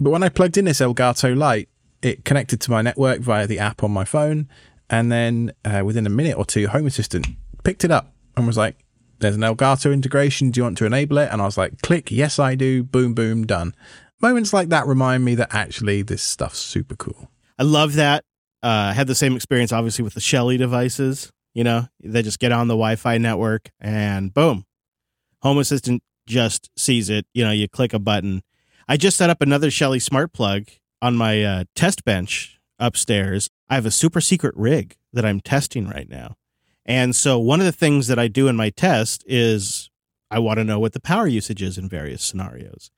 B: But when I plugged in this Elgato light, it connected to my network via the app on my phone, and then uh, within a minute or two, Home Assistant picked it up and was like, "There's an Elgato integration. Do you want to enable it?" And I was like, "Click, yes, I do." Boom, boom, done. Moments like that remind me that actually this stuff's super cool.
A: I love that. Uh, I had the same experience, obviously, with the Shelly devices. You know, they just get on the Wi-Fi network, and boom, Home Assistant just sees it. You know, you click a button. I just set up another Shelly smart plug on my uh, test bench upstairs. I have a super secret rig that I'm testing right now. And so one of the things that I do in my test is I want to know what the power usage is in various scenarios.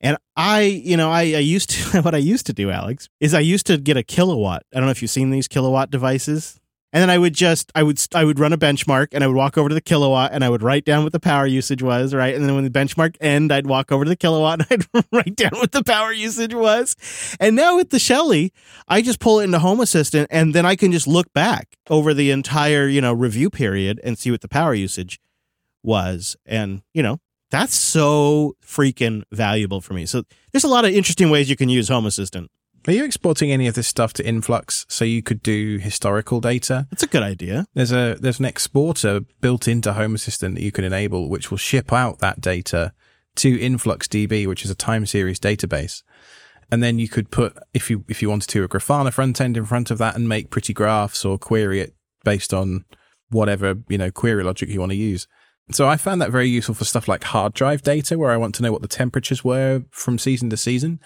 A: And I, you know, I, I used to, what I used to do, Alex, is I used to get a kilowatt. I don't know if you've seen these kilowatt devices. And then I would just, I would, I would run a benchmark and I would walk over to the kilowatt and I would write down what the power usage was, right? And then when the benchmark end, I'd walk over to the kilowatt and I'd write down what the power usage was. And now with the Shelly, I just pull it into Home Assistant and then I can just look back over the entire, you know, review period and see what the power usage was. And, you know, that's so freaking valuable for me. So there's a lot of interesting ways you can use Home Assistant.
B: Are you exporting any of this stuff to Influx so you could do historical data?
A: That's a good idea.
B: There's a there's an exporter built into Home Assistant that you can enable, which will ship out that data to InfluxDB, which is a time series database. And then you could put, if you if you wanted to, a Grafana front end in front of that and make pretty graphs or query it based on whatever you know query logic you want to use. So I found that very useful for stuff like hard drive data, where I want to know what the temperatures were from season to season.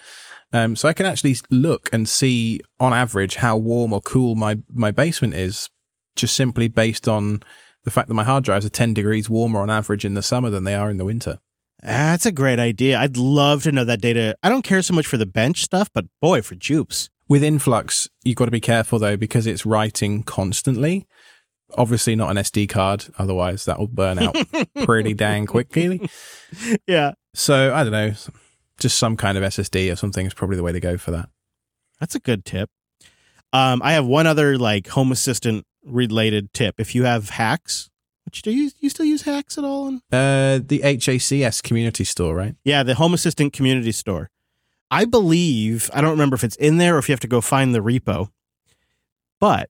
B: Um, so I can actually look and see on average how warm or cool my, my basement is just simply based on the fact that my hard drives are 10 degrees warmer on average in the summer than they are in the winter.
A: That's a great idea. I'd love to know that data. I don't care so much for the bench stuff, but boy, for Jupes.
B: With Influx, you've got to be careful though, because it's writing constantly. Obviously, not an SD card, otherwise, that will burn out pretty dang quickly.
A: Yeah.
B: So, I don't know just some kind of SSD or something is probably the way to go for that.
A: That's a good tip. Um, I have one other like Home Assistant related tip. If you have HACS, which do you you still use HACS at all?
B: Uh, the HACS community store, right?
A: Yeah, the Home Assistant community store. I believe I don't remember if it's in there or if you have to go find the repo, but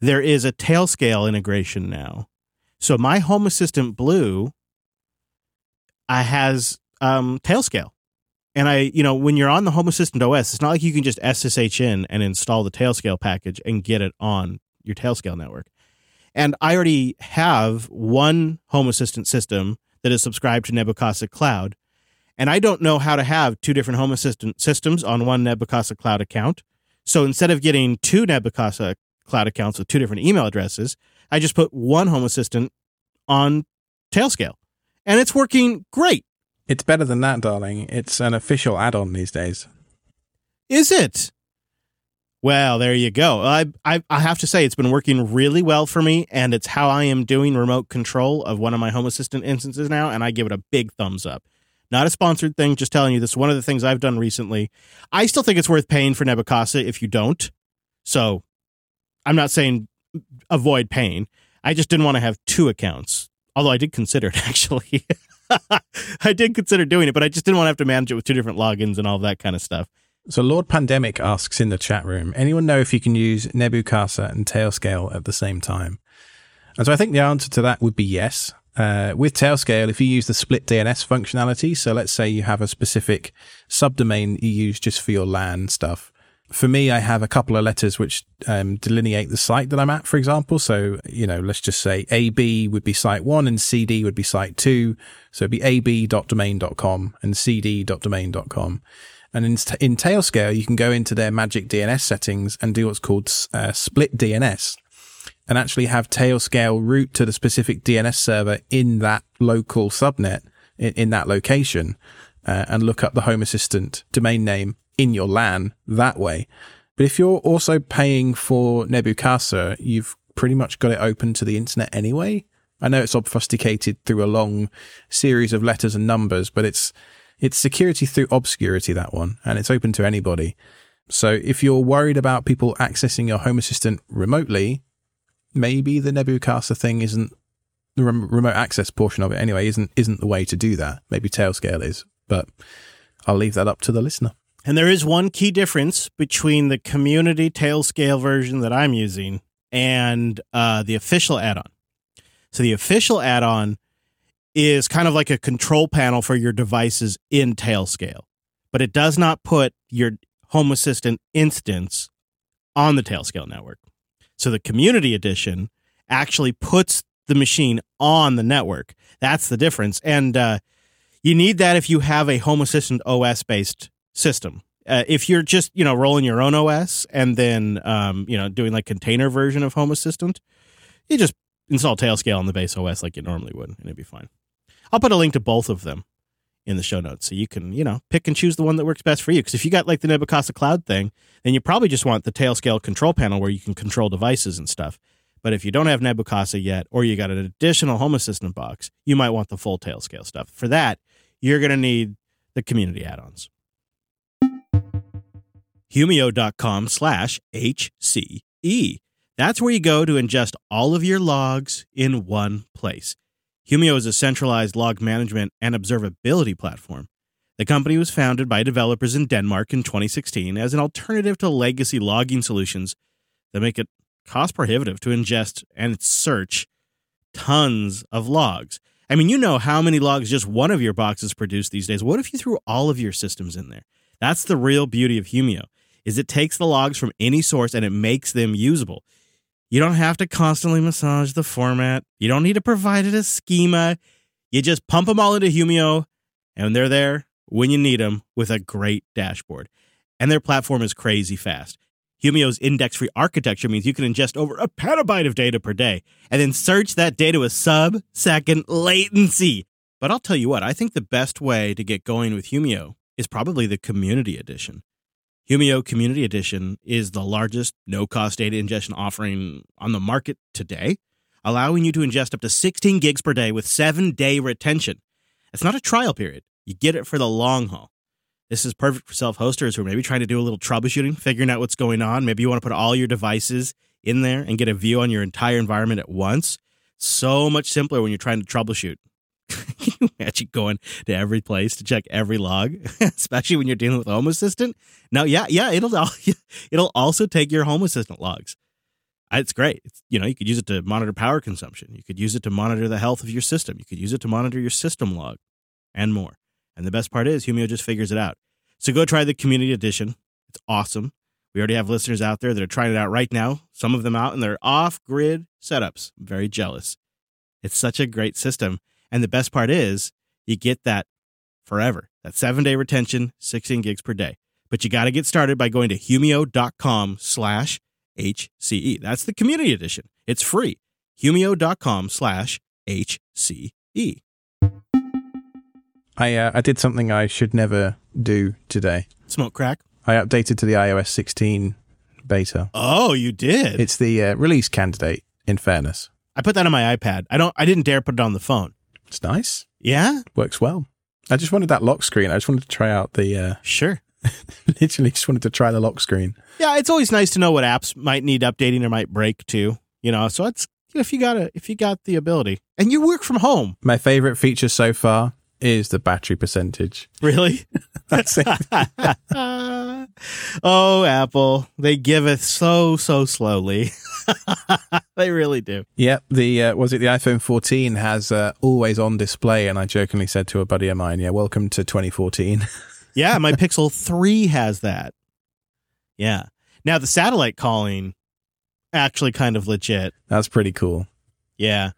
A: there is a Tailscale integration now. So my Home Assistant Blue, I has um, Tailscale. And I, you know, when you're on the Home Assistant OS, it's not like you can just SSH in and install the Tailscale package and get it on your Tailscale network. And I already have one Home Assistant system that is subscribed to Nabu Casa Cloud. And I don't know how to have two different Home Assistant systems on one Nabu Casa Cloud account. So instead of getting two Nabu Casa Cloud accounts with two different email addresses, I just put one Home Assistant on Tailscale. And it's working great.
B: It's better than that, darling. It's an official add-on these days.
A: Is it? Well, there you go. I, I I have to say it's been working really well for me, and it's how I am doing remote control of one of my Home Assistant instances now, and I give it a big thumbs up. Not a sponsored thing, just telling you this is one of the things I've done recently. I still think it's worth paying for Nabu Casa if you don't. So I'm not saying avoid paying. I just didn't want to have two accounts. Although I did consider it actually. I did consider doing it, but I just didn't want to have to manage it with two different logins and all that kind of stuff.
B: So Lord Pandemic asks in the chat room, anyone know if you can use Nabu Casa and Tailscale at the same time? And so I think the answer to that would be yes. Uh, with Tailscale, if you use the split DNS functionality, so let's say you have a specific subdomain you use just for your LAN stuff. For me, I have a couple of letters which um, delineate the site that I'm at, for example. So, you know, let's just say AB would be site one and CD would be site two. So it'd be ab.domain.com and cd.domain.com. And in, in Tailscale, you can go into their magic DNS settings and do what's called uh, split DNS and actually have Tailscale route to the specific DNS server in that local subnet in, in that location uh, and look up the Home Assistant domain name in your LAN that way. But if you're also paying for Nabu Casa, you've pretty much got it open to the internet anyway. I know it's obfuscated through a long series of letters and numbers, but it's it's security through obscurity, that one, and it's open to anybody. So if you're worried about people accessing your Home Assistant remotely, maybe the Nabu Casa thing isn't the rem- remote access portion of it anyway isn't isn't the way to do that. Maybe Tailscale is, but I'll leave that up to the listener.
A: And there is one key difference between the community Tailscale version that I'm using and uh, the official add-on. So the official add-on is kind of like a control panel for your devices in Tailscale, but it does not put your Home Assistant instance on the Tailscale network. So the community edition actually puts the machine on the network. That's the difference. And uh, you need that if you have a Home Assistant OS based system. Uh, if you're just you know rolling your own OS and then um, you know doing like container version of Home Assistant, you just install Tailscale on the base OS like you normally would, and it'd be fine. I'll put a link to both of them in the show notes so you can you know pick and choose the one that works best for you. Because if you got like the Nabu Casa Cloud thing, then you probably just want the Tailscale control panel where you can control devices and stuff. But if you don't have Nabu Casa yet, or you got an additional Home Assistant box, you might want the full Tailscale stuff. For that, you're going to need the community add-ons. Humio.com slash HCE. That's where you go to ingest all of your logs in one place. Humio is a centralized log management and observability platform. The company was founded by developers in Denmark in 2016 as an alternative to legacy logging solutions that make it cost prohibitive to ingest and search tons of logs. I mean, you know how many logs just one of your boxes produce these days. What if you threw all of your systems in there? That's the real beauty of Humio is it takes the logs from any source and it makes them usable. You don't have to constantly massage the format. You don't need to provide it a schema. You just pump them all into Humio and they're there when you need them with a great dashboard. And their platform is crazy fast. Humio's index free architecture means you can ingest over a petabyte of data per day and then search that data with sub second latency. But I'll tell you what, I think the best way to get going with Humio is probably the community edition. Humio Community Edition is the largest no cost data ingestion offering on the market today, allowing you to ingest up to 16 gigs per day with seven day retention. It's not a trial period, you get it for the long haul. This is perfect for self hosters who are maybe trying to do a little troubleshooting, figuring out what's going on. Maybe you want to put all your devices in there and get a view on your entire environment at once. So much simpler when you're trying to troubleshoot. You imagine going to every place to check every log, especially when you're dealing with Home Assistant? No, yeah, yeah, it'll it'll also take your Home Assistant logs. It's great. It's, you know, you could use it to monitor power consumption. You could use it to monitor the health of your system. You could use it to monitor your system log, and more. And the best part is, Humio just figures it out. So go try the Community Edition. It's awesome. We already have listeners out there that are trying it out right now. Some of them out in their off-grid setups. I'm very jealous. It's such a great system and the best part is you get that forever. That seven day retention, 16 gigs per day. But you got to get started by going to humio.com slash HCE. That's the community edition. It's free. Humio.com slash HCE.
B: I, uh, I did something I should never do today.
A: Smoke crack?
B: I updated to the iOS 16 beta.
A: Oh, you did?
B: It's the uh, release candidate, in fairness.
A: I put that on my iPad. I don't I didn't dare put it on the phone.
B: It's nice.
A: Yeah,
B: works well. I just wanted that lock screen. I just wanted to try out the. Uh,
A: sure.
B: literally, just wanted to try the lock screen.
A: Yeah, it's always nice to know what apps might need updating or might break too. You know, so it's if you got a if you got the ability and you work from home.
B: My favorite feature so far is the battery percentage.
A: Really?
B: That's it.
A: oh, Apple, they give it so so slowly. they really do.
B: Yep. The uh, was it the iPhone 14 has uh, always on display, and I jokingly said to a buddy of mine, "Yeah, welcome to 2014."
A: Yeah, my Pixel 3 has that. Yeah. Now the satellite calling actually kind of legit.
B: That's pretty cool.
A: Yeah.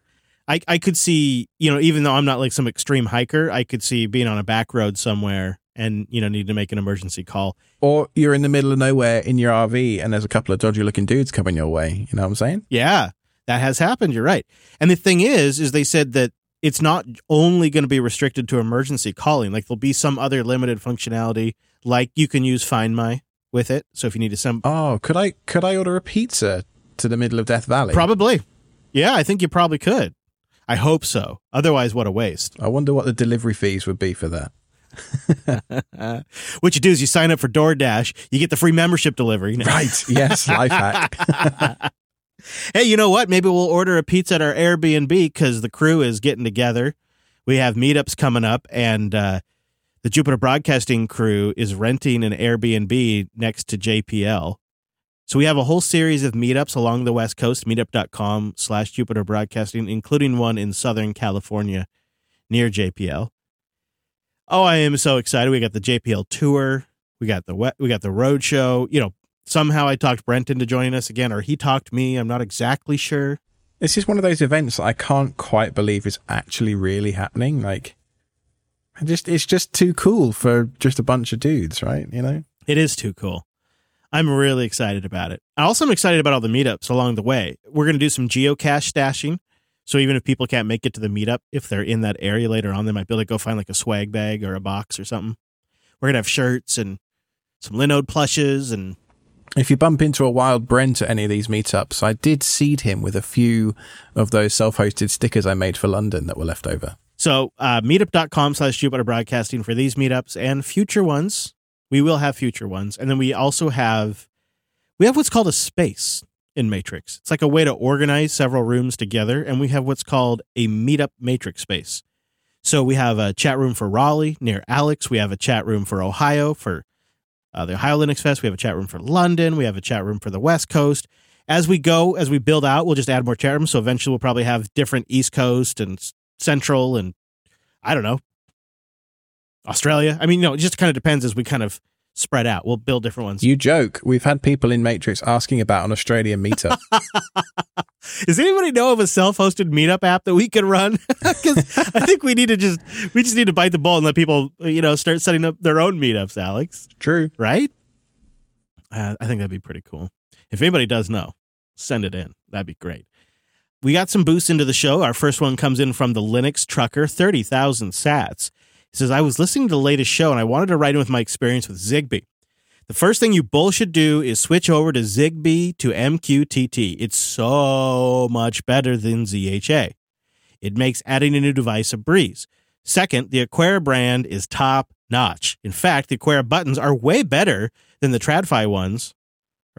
A: I I could see, you know, even though I'm not like some extreme hiker, I could see being on a back road somewhere and, you know, need to make an emergency call.
B: Or you're in the middle of nowhere in your RV, and there's a couple of dodgy looking dudes coming your way. You know what I'm saying?
A: Yeah. That has happened, you're right. And the thing is is they said that it's not only going to be restricted to emergency calling. Like there'll be some other limited functionality like you can use Find My with it. So if you need to some
B: Oh, could I could I order a pizza to the middle of Death Valley?
A: Probably. Yeah, I think you probably could. I hope so. Otherwise, what a waste.
B: I wonder what the delivery fees would be for that.
A: what you do is you sign up for DoorDash, you get the free membership delivery. You know?
B: Right. Yes. Life hack.
A: hey, you know what? Maybe we'll order a pizza at our Airbnb because the crew is getting together. We have meetups coming up, and uh, the Jupiter Broadcasting crew is renting an Airbnb next to JPL. So we have a whole series of meetups along the West Coast, meetup.com slash Jupiter Broadcasting, including one in Southern California near JPL. Oh, I am so excited. We got the JPL tour. We got the we got the road show. You know, somehow I talked Brent into joining us again, or he talked me. I'm not exactly sure.
B: It's just one of those events that I can't quite believe is actually really happening. Like, I just it's just too cool for just a bunch of dudes, right? You know,
A: It is too cool. I'm really excited about it. I also am excited about all the meetups along the way. We're going to do some geocache stashing. So even if people can't make it to the meetup, if they're in that area later on, they might be able to go find like a swag bag or a box or something. We're going to have shirts and some Linode plushes and
B: if you bump into a wild Brent at any of these meetups, I did seed him with a few of those self-hosted stickers I made for London that were left over.
A: So uh, meetup.com slash Jupiter Broadcasting for these meetups and future ones. We will have future ones. And then we also have we have what's called a space in Matrix. It's like a way to organize several rooms together. And we have what's called a meetup matrix space. So we have a chat room for Raleigh near Alex. We have a chat room for Ohio for uh, the Ohio Linux Fest. We have a chat room for London. We have a chat room for the West Coast. As we go, as we build out, we'll just add more chat rooms. So eventually we'll probably have different East Coast and Central and I don't know, Australia. I mean, you know, it just kind of depends as we kind of spread out. We'll build different ones.
B: You joke. We've had people in Matrix asking about an Australian meetup.
A: Does anybody know of a self-hosted meetup app that we could run? Because I think we need to just we just need to bite the bullet and let people you know start setting up their own meetups. Alex,
B: True.
A: right? Uh, I think that'd be pretty cool. If anybody does know, send it in. That'd be great. We got some boosts into the show. Our first one comes in from the Linux trucker, thirty thousand sats. He says, "I was listening to the latest show and I wanted to write in with my experience with Zigbee." The first thing you bull should do is switch over to Zigbee2MQTT. It's so much better than ZHA. It makes adding a new device a breeze. Second, the Aqara brand is top notch. In fact, the Aqara buttons are way better than the TradFi ones.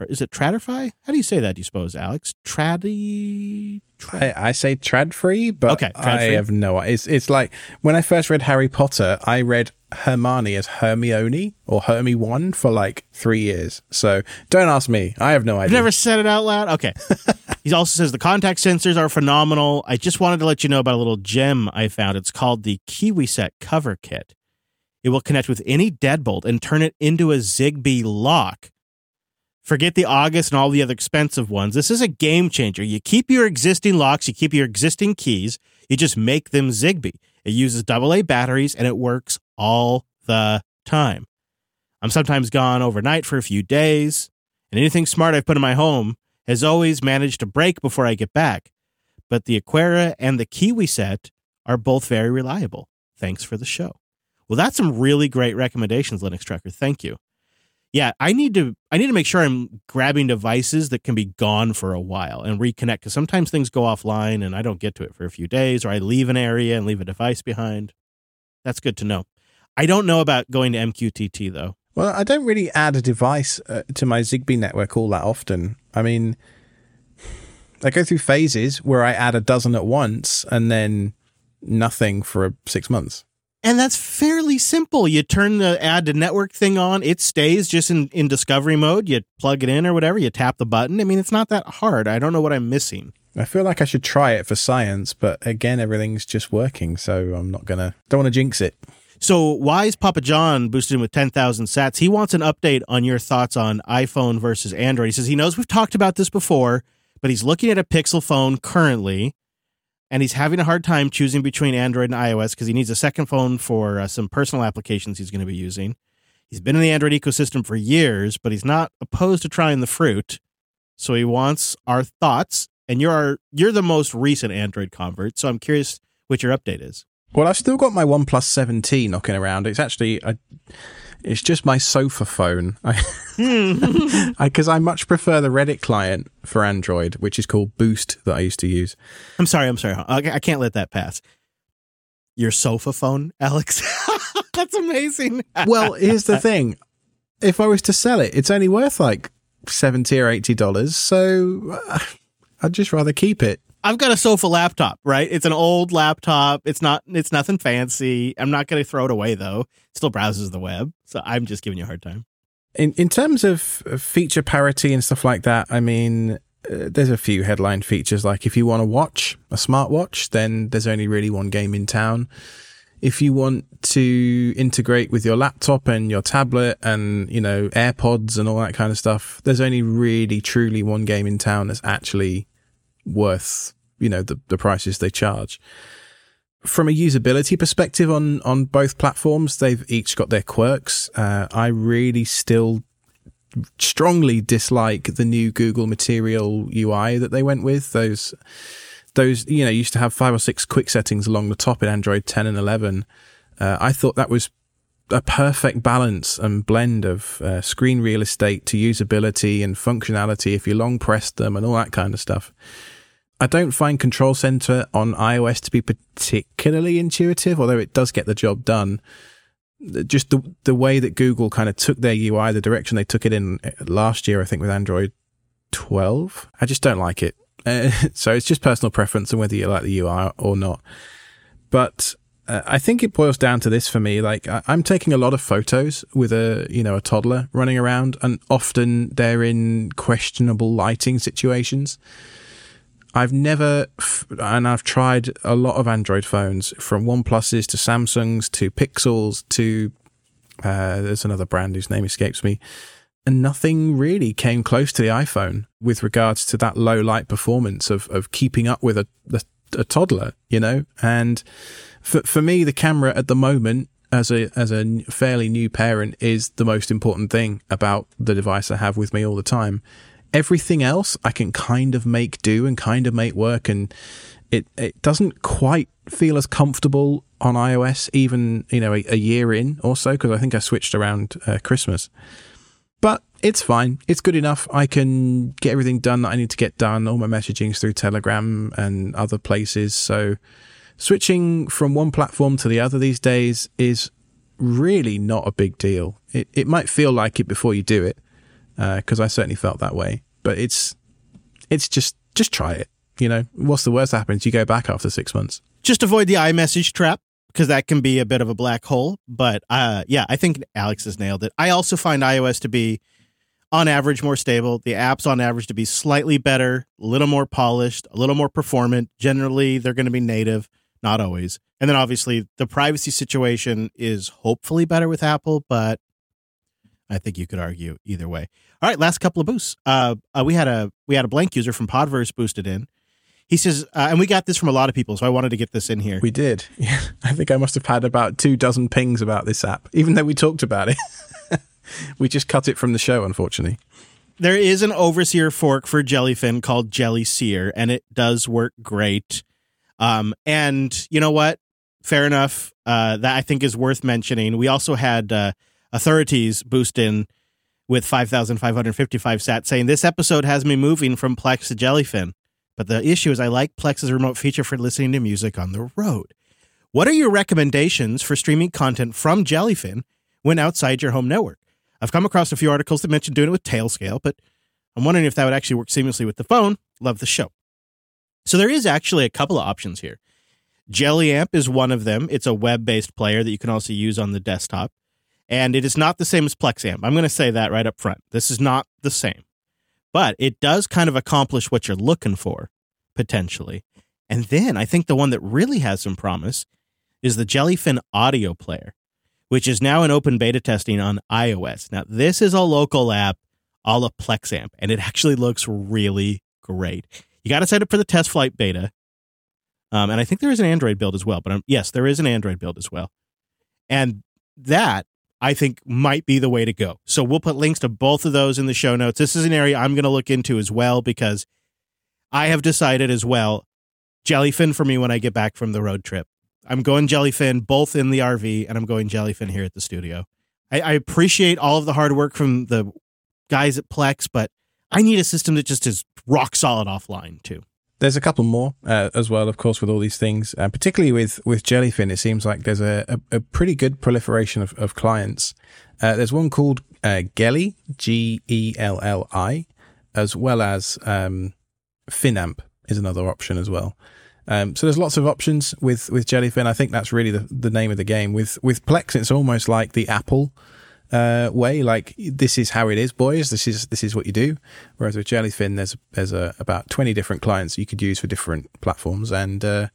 A: Or is it Tradify? How do you say that, do you suppose, Alex? Tradi.
B: I, I say trad free, but
A: Okay,
B: I have no. It's it's like when I first read Harry Potter, I read Hermione as Hermione or Hermy One for like three years. So don't ask me. I have no idea.
A: I've never said it out loud. Okay. he also says the contact sensors are phenomenal. I just wanted to let you know about a little gem I found. It's called the KiwiSet cover kit. It will connect with any deadbolt and turn it into a Zigbee lock. Forget the August and all the other expensive ones. This is a game changer. You keep your existing locks, you keep your existing keys, you just make them Zigbee. It uses AA batteries and it works all the time. I'm sometimes gone overnight for a few days, and anything smart I've put in my home has always managed to break before I get back. But the Aqara and the Kiwi set are both very reliable. Thanks for the show. Well, that's some really great recommendations, Linux Trucker. Thank you. Yeah, I need to I need to make sure I'm grabbing devices that can be gone for a while and reconnect because sometimes things go offline and I don't get to it for a few days or I leave an area and leave a device behind. That's good to know. I don't know about going to MQTT though.
B: Well, I don't really add a device uh, to my Zigbee network all that often. I mean, I go through phases where I add a dozen at once and then nothing for six months.
A: And that's fairly simple. You turn the add to network thing on, it stays just in, in discovery mode. You plug it in or whatever, you tap the button. I mean, it's not that hard. I don't know what I'm missing.
B: I feel like I should try it for science, but again, everything's just working, so I'm not gonna. Don't want to jinx it.
A: So why is Papa John boosted him with 10,000 sats. He wants an update on your thoughts on iPhone versus Android. He says he knows we've talked about this before, but he's looking at a Pixel phone currently, and he's having a hard time choosing between Android and iOS because he needs a second phone for uh, some personal applications he's going to be using. He's been in the Android ecosystem for years, but he's not opposed to trying the fruit. So he wants our thoughts and you're you're the most recent Android convert, so I'm curious what your update is.
B: Well, I've still got my OnePlus 7T knocking around. It's actually a, it's just my sofa phone. Because I, I, much prefer the Reddit client for Android, which is called Boost that I used to use.
A: I'm sorry, I'm sorry. I can't let that pass. Your sofa phone, Alex? That's amazing.
B: well, here's the thing. If I was to sell it, it's only worth like 70 or $80. So uh, I'd just rather keep it.
A: I've got a sofa laptop, right? It's an old laptop. It's not it's nothing fancy. I'm not going to throw it away though. It still browses the web. So I'm just giving you a hard time.
B: In in terms of feature parity and stuff like that, I mean, uh, there's a few headline features like if you want to watch a smartwatch, then there's only really one game in town. If you want to integrate with your laptop and your tablet and, you know, AirPods and all that kind of stuff, there's only really truly one game in town that's actually worth you know the, the prices they charge. From a usability perspective on on both platforms they've each got their quirks. Uh, i really still strongly dislike the new google material ui that they went with. Those those you know used to have five or six quick settings along the top in android 10 and 11 uh, i thought that was a perfect balance and blend of uh, screen real estate to usability and functionality if you long press them and all that kind of stuff I don't find Control Center on iOS to be particularly intuitive, although it does get the job done. Just the the way that Google kind of took their UI, the direction they took it in uh, last year, I think with Android 12, I just don't like it. Uh, so it's just personal preference and whether you like the UI or not. But uh, I think it boils down to this for me. Like I, am taking a lot of photos with a you know a toddler running around, and often they're in questionable lighting situations. I've never, and I've tried a lot of Android phones from OnePluses to Samsungs to Pixels to, uh, there's another brand whose name escapes me. And nothing really came close to the iPhone with regards to that low light performance of, of keeping up with a, a, a toddler, you know? And for, for me, the camera at the moment as a as a fairly new parent is the most important thing about the device I have with me all the time everything else I can kind of make do and kind of make work and it it doesn't quite feel as comfortable on iOS even you know a, a year in or so because I think I switched around uh, Christmas. But it's fine. It's good enough. I can get everything done that I need to get done all my messaging through Telegram and other places. So switching from one platform to the other these days is really not a big deal. It it might feel like it before you do it because uh, I certainly felt that way. But it's it's just just try it. You know, what's the worst that happens? You go back after six months.
A: Just avoid the iMessage trap because that can be a bit of a black hole. But uh, yeah, I think Alex has nailed it. I also find iOS to be on average more stable. The apps on average to be slightly better, a little more polished, a little more performant. Generally, they're going to be native, not always. And then obviously the privacy situation is hopefully better with Apple, but I think you could argue either way. All right, last couple of boosts. Uh, uh, we had a we had a blank user from Podverse boosted in. He says, uh, and we got this from a lot of people, so I wanted to get this in here.
B: We did. Yeah, I think I must have had about two dozen pings about this app, even though we talked about it. we just cut it from the show, unfortunately.
A: There is an Overseerr fork for Jellyfin called Jellyseerr, and it does work great. Um, and you know what? Fair enough. Uh, that I think is worth mentioning. We also had uh, authorities boost in with 5,555 sat saying this episode has me moving from Plex to Jellyfin. But the issue is I like Plex's remote feature for listening to music on the road. What are your recommendations for streaming content from Jellyfin when outside your home network? I've come across a few articles that mention doing it with Tailscale, but I'm wondering if that would actually work seamlessly with the phone. Love the show. So there is actually a couple of options here. JellyAmp is one of them. It's a web based player that you can also use on the desktop. And it is not the same as PlexAmp. I'm going to say that right up front. This is not the same, but it does kind of accomplish what you're looking for potentially. And then I think the one that really has some promise is the Jellyfin audio player, which is now in open beta testing on iOS. Now, this is a local app a la PlexAmp, and it actually looks really great. You got to sign up for the test flight beta. Um, and I think there is an Android build as well, but um, yes, there is an Android build as well. And that I think might be the way to go. So we'll put links to both of those in the show notes. This is an area I'm going to look into as well because I have decided as well jellyfin for me when I get back from the road trip. I'm going jellyfin both in the RV and I'm going jellyfin here at the studio. I, I appreciate all of the hard work from the guys at Plex, but I need a system that just is rock solid offline too.
B: There's a couple more uh, as well, of course, with all these things, and particularly with with Jellyfin, it seems like there's a, a, a pretty good proliferation of, of clients. Uh, there's one called uh, Gelli, G E L L I, as well as um, Finamp is another option as well. Um, so there's lots of options with with Jellyfin. I think that's really the, the name of the game. With with Plex, it's almost like the Apple uh, way. Like this is how it is, boys. This is this is what you do. Whereas with Jellyfin, there's there's a, about twenty different clients you could use for different platforms, and uh,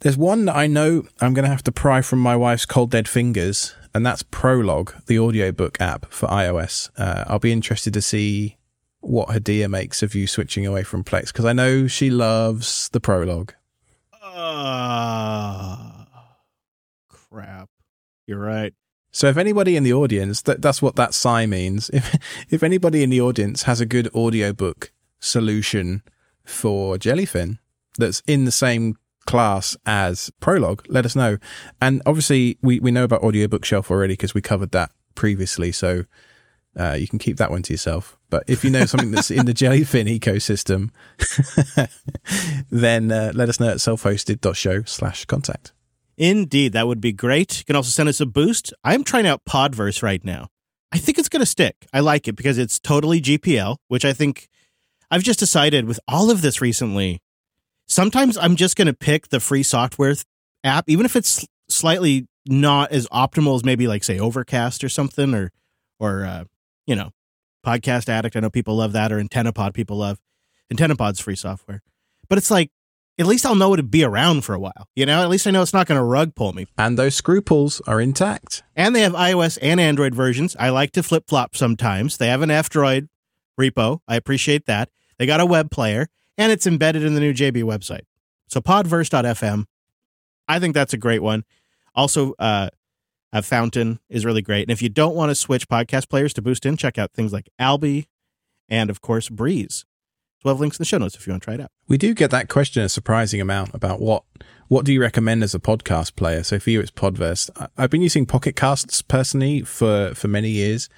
B: there's one that I know I'm going to have to pry from my wife's cold dead fingers, and that's Prologue, the audiobook app for iOS. Uh, I'll be interested to see what Hadia makes of you switching away from Plex because I know she loves the Prologue.
A: Uh, crap. You're right.
B: So if anybody in the audience, that, that's what that sigh means. If if anybody in the audience has a good audiobook solution for Jellyfin that's in the same class as Prologue, let us know. And obviously, we, we know about Audiobook Shelf already because we covered that previously. So uh, you can keep that one to yourself. But if you know something that's in the Jellyfin ecosystem, then uh, let us know at self-hosted.show slash contact.
A: Indeed, that would be great. You can also send us a boost. I'm trying out Podverse right now. I think it's going to stick. I like it because it's totally GPL, which I think I've just decided with all of this recently. Sometimes I'm just going to pick the free software app, even if it's slightly not as optimal as maybe like say Overcast or something, or or uh, you know, Podcast Addict. I know people love that, or AntennaPod. People love AntennaPod's free software, but it's like at least I'll know it'd be around for a while. You know, at least I know it's not going to rug pull me.
B: And those scruples are intact.
A: And they have iOS and Android versions. I like to flip flop sometimes. They have an F Droid repo. I appreciate that. They got a web player, and it's embedded in the new JB website. So podverse.fm. I think that's a great one. Also, uh, a Fountain is really great. And if you don't want to switch podcast players to boost in, check out things like Alby and, of course, Breez. We'll have links in the show notes if you want to try it out.
B: We do get that question a surprising amount about what what do you recommend as a podcast player. So for you, it's Podverse. I've been using Pocket Casts personally for for many years,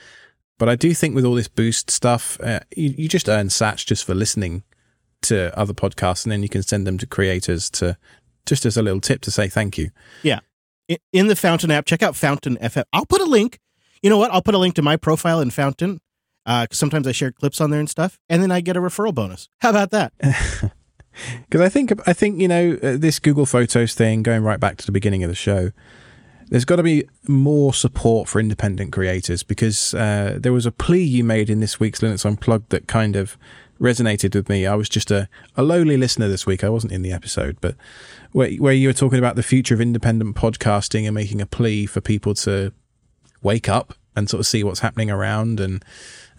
B: but I do think with all this boost stuff, uh, you, you just earn Sats just for listening to other podcasts, and then you can send them to creators to just as a little tip to say thank you.
A: Yeah, in, in the Fountain app, check out Fountain FM. I'll put a link. You know what? I'll put a link to my profile in Fountain uh, sometimes I share clips on there and stuff, and then I get a referral bonus. How about that?
B: Because I think I think you know uh, this Google Photos thing, going right back to the beginning of the show. There's got to be more support for independent creators because uh, there was a plea you made in this week's Linux Unplugged that kind of resonated with me. I was just a, a lowly listener this week. I wasn't in the episode, but where, where you were talking about the future of independent podcasting and making a plea for people to wake up and sort of see what's happening around and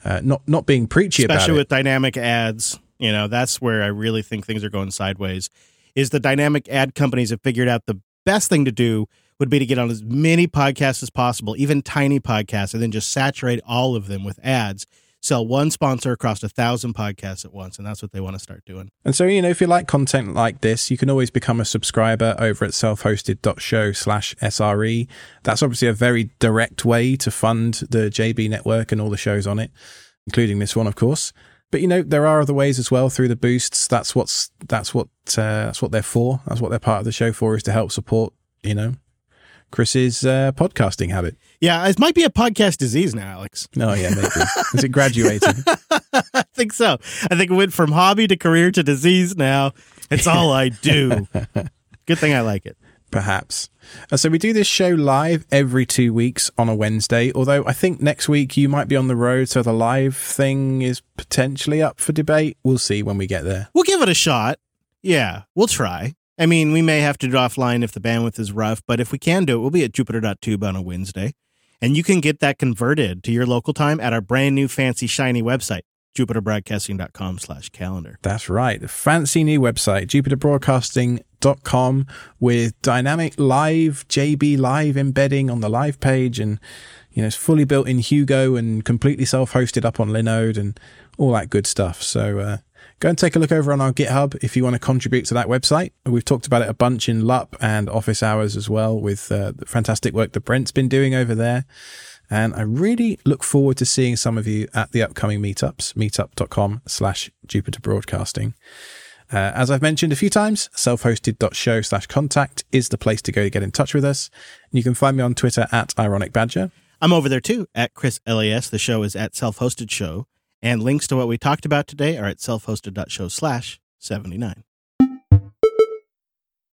B: uh, not not being preachy
A: Especially
B: about it.
A: Especially with dynamic ads, you know, that's where I really think things are going sideways. Is the dynamic ad companies have figured out the best thing to do would be to get on as many podcasts as possible, even tiny podcasts, and then just saturate all of them with ads sell one sponsor across a thousand podcasts at once. And that's what they want to start doing.
B: And so, you know, if you like content like this, you can always become a subscriber over at self-hosted.show slash SRE. That's obviously a very direct way to fund the JB network and all the shows on it, including this one, of course. But you know, there are other ways as well through the boosts. That's what's, that's what, uh, that's what they're for. That's what they're part of the show for is to help support, you know, Chris's uh, podcasting habit.
A: Yeah, it might be a podcast disease now, Alex.
B: Oh yeah, maybe. Is it graduating?
A: I think so. I think it went from hobby to career to disease now. It's all I do. Good thing I like it.
B: Perhaps. Uh, so we do this show live every two weeks on a Wednesday, although I think next week you might be on the road, so the live thing is potentially up for debate. We'll see when we get there.
A: We'll give it a shot. Yeah, we'll try. I mean, we may have to do offline if the bandwidth is rough, but if we can do it, we'll be at jupiter.tube on a Wednesday. And you can get that converted to your local time at our brand new fancy shiny website, jupiterbroadcasting.com slash calendar.
B: That's right. The fancy new website, jupiterbroadcasting.com with dynamic live JB live embedding on the live page and you know, it's fully built in Hugo and completely self-hosted up on Linode and all that good stuff. So, uh, go and take a look over on our GitHub if you want to contribute to that website. We've talked about it a bunch in LUP and office hours as well with uh, the fantastic work that Brent's been doing over there. And I really look forward to seeing some of you at the upcoming meetups, meetup.com slash Jupiter Broadcasting. Uh, as I've mentioned a few times, self-hosted.show slash contact is the place to go to get in touch with us. And you can find me on Twitter at Ironic Badger.
A: I'm over there too at Chris LAS. The show is at self-hosted show. And links to what we talked about today are at self-hosted.show slash 79.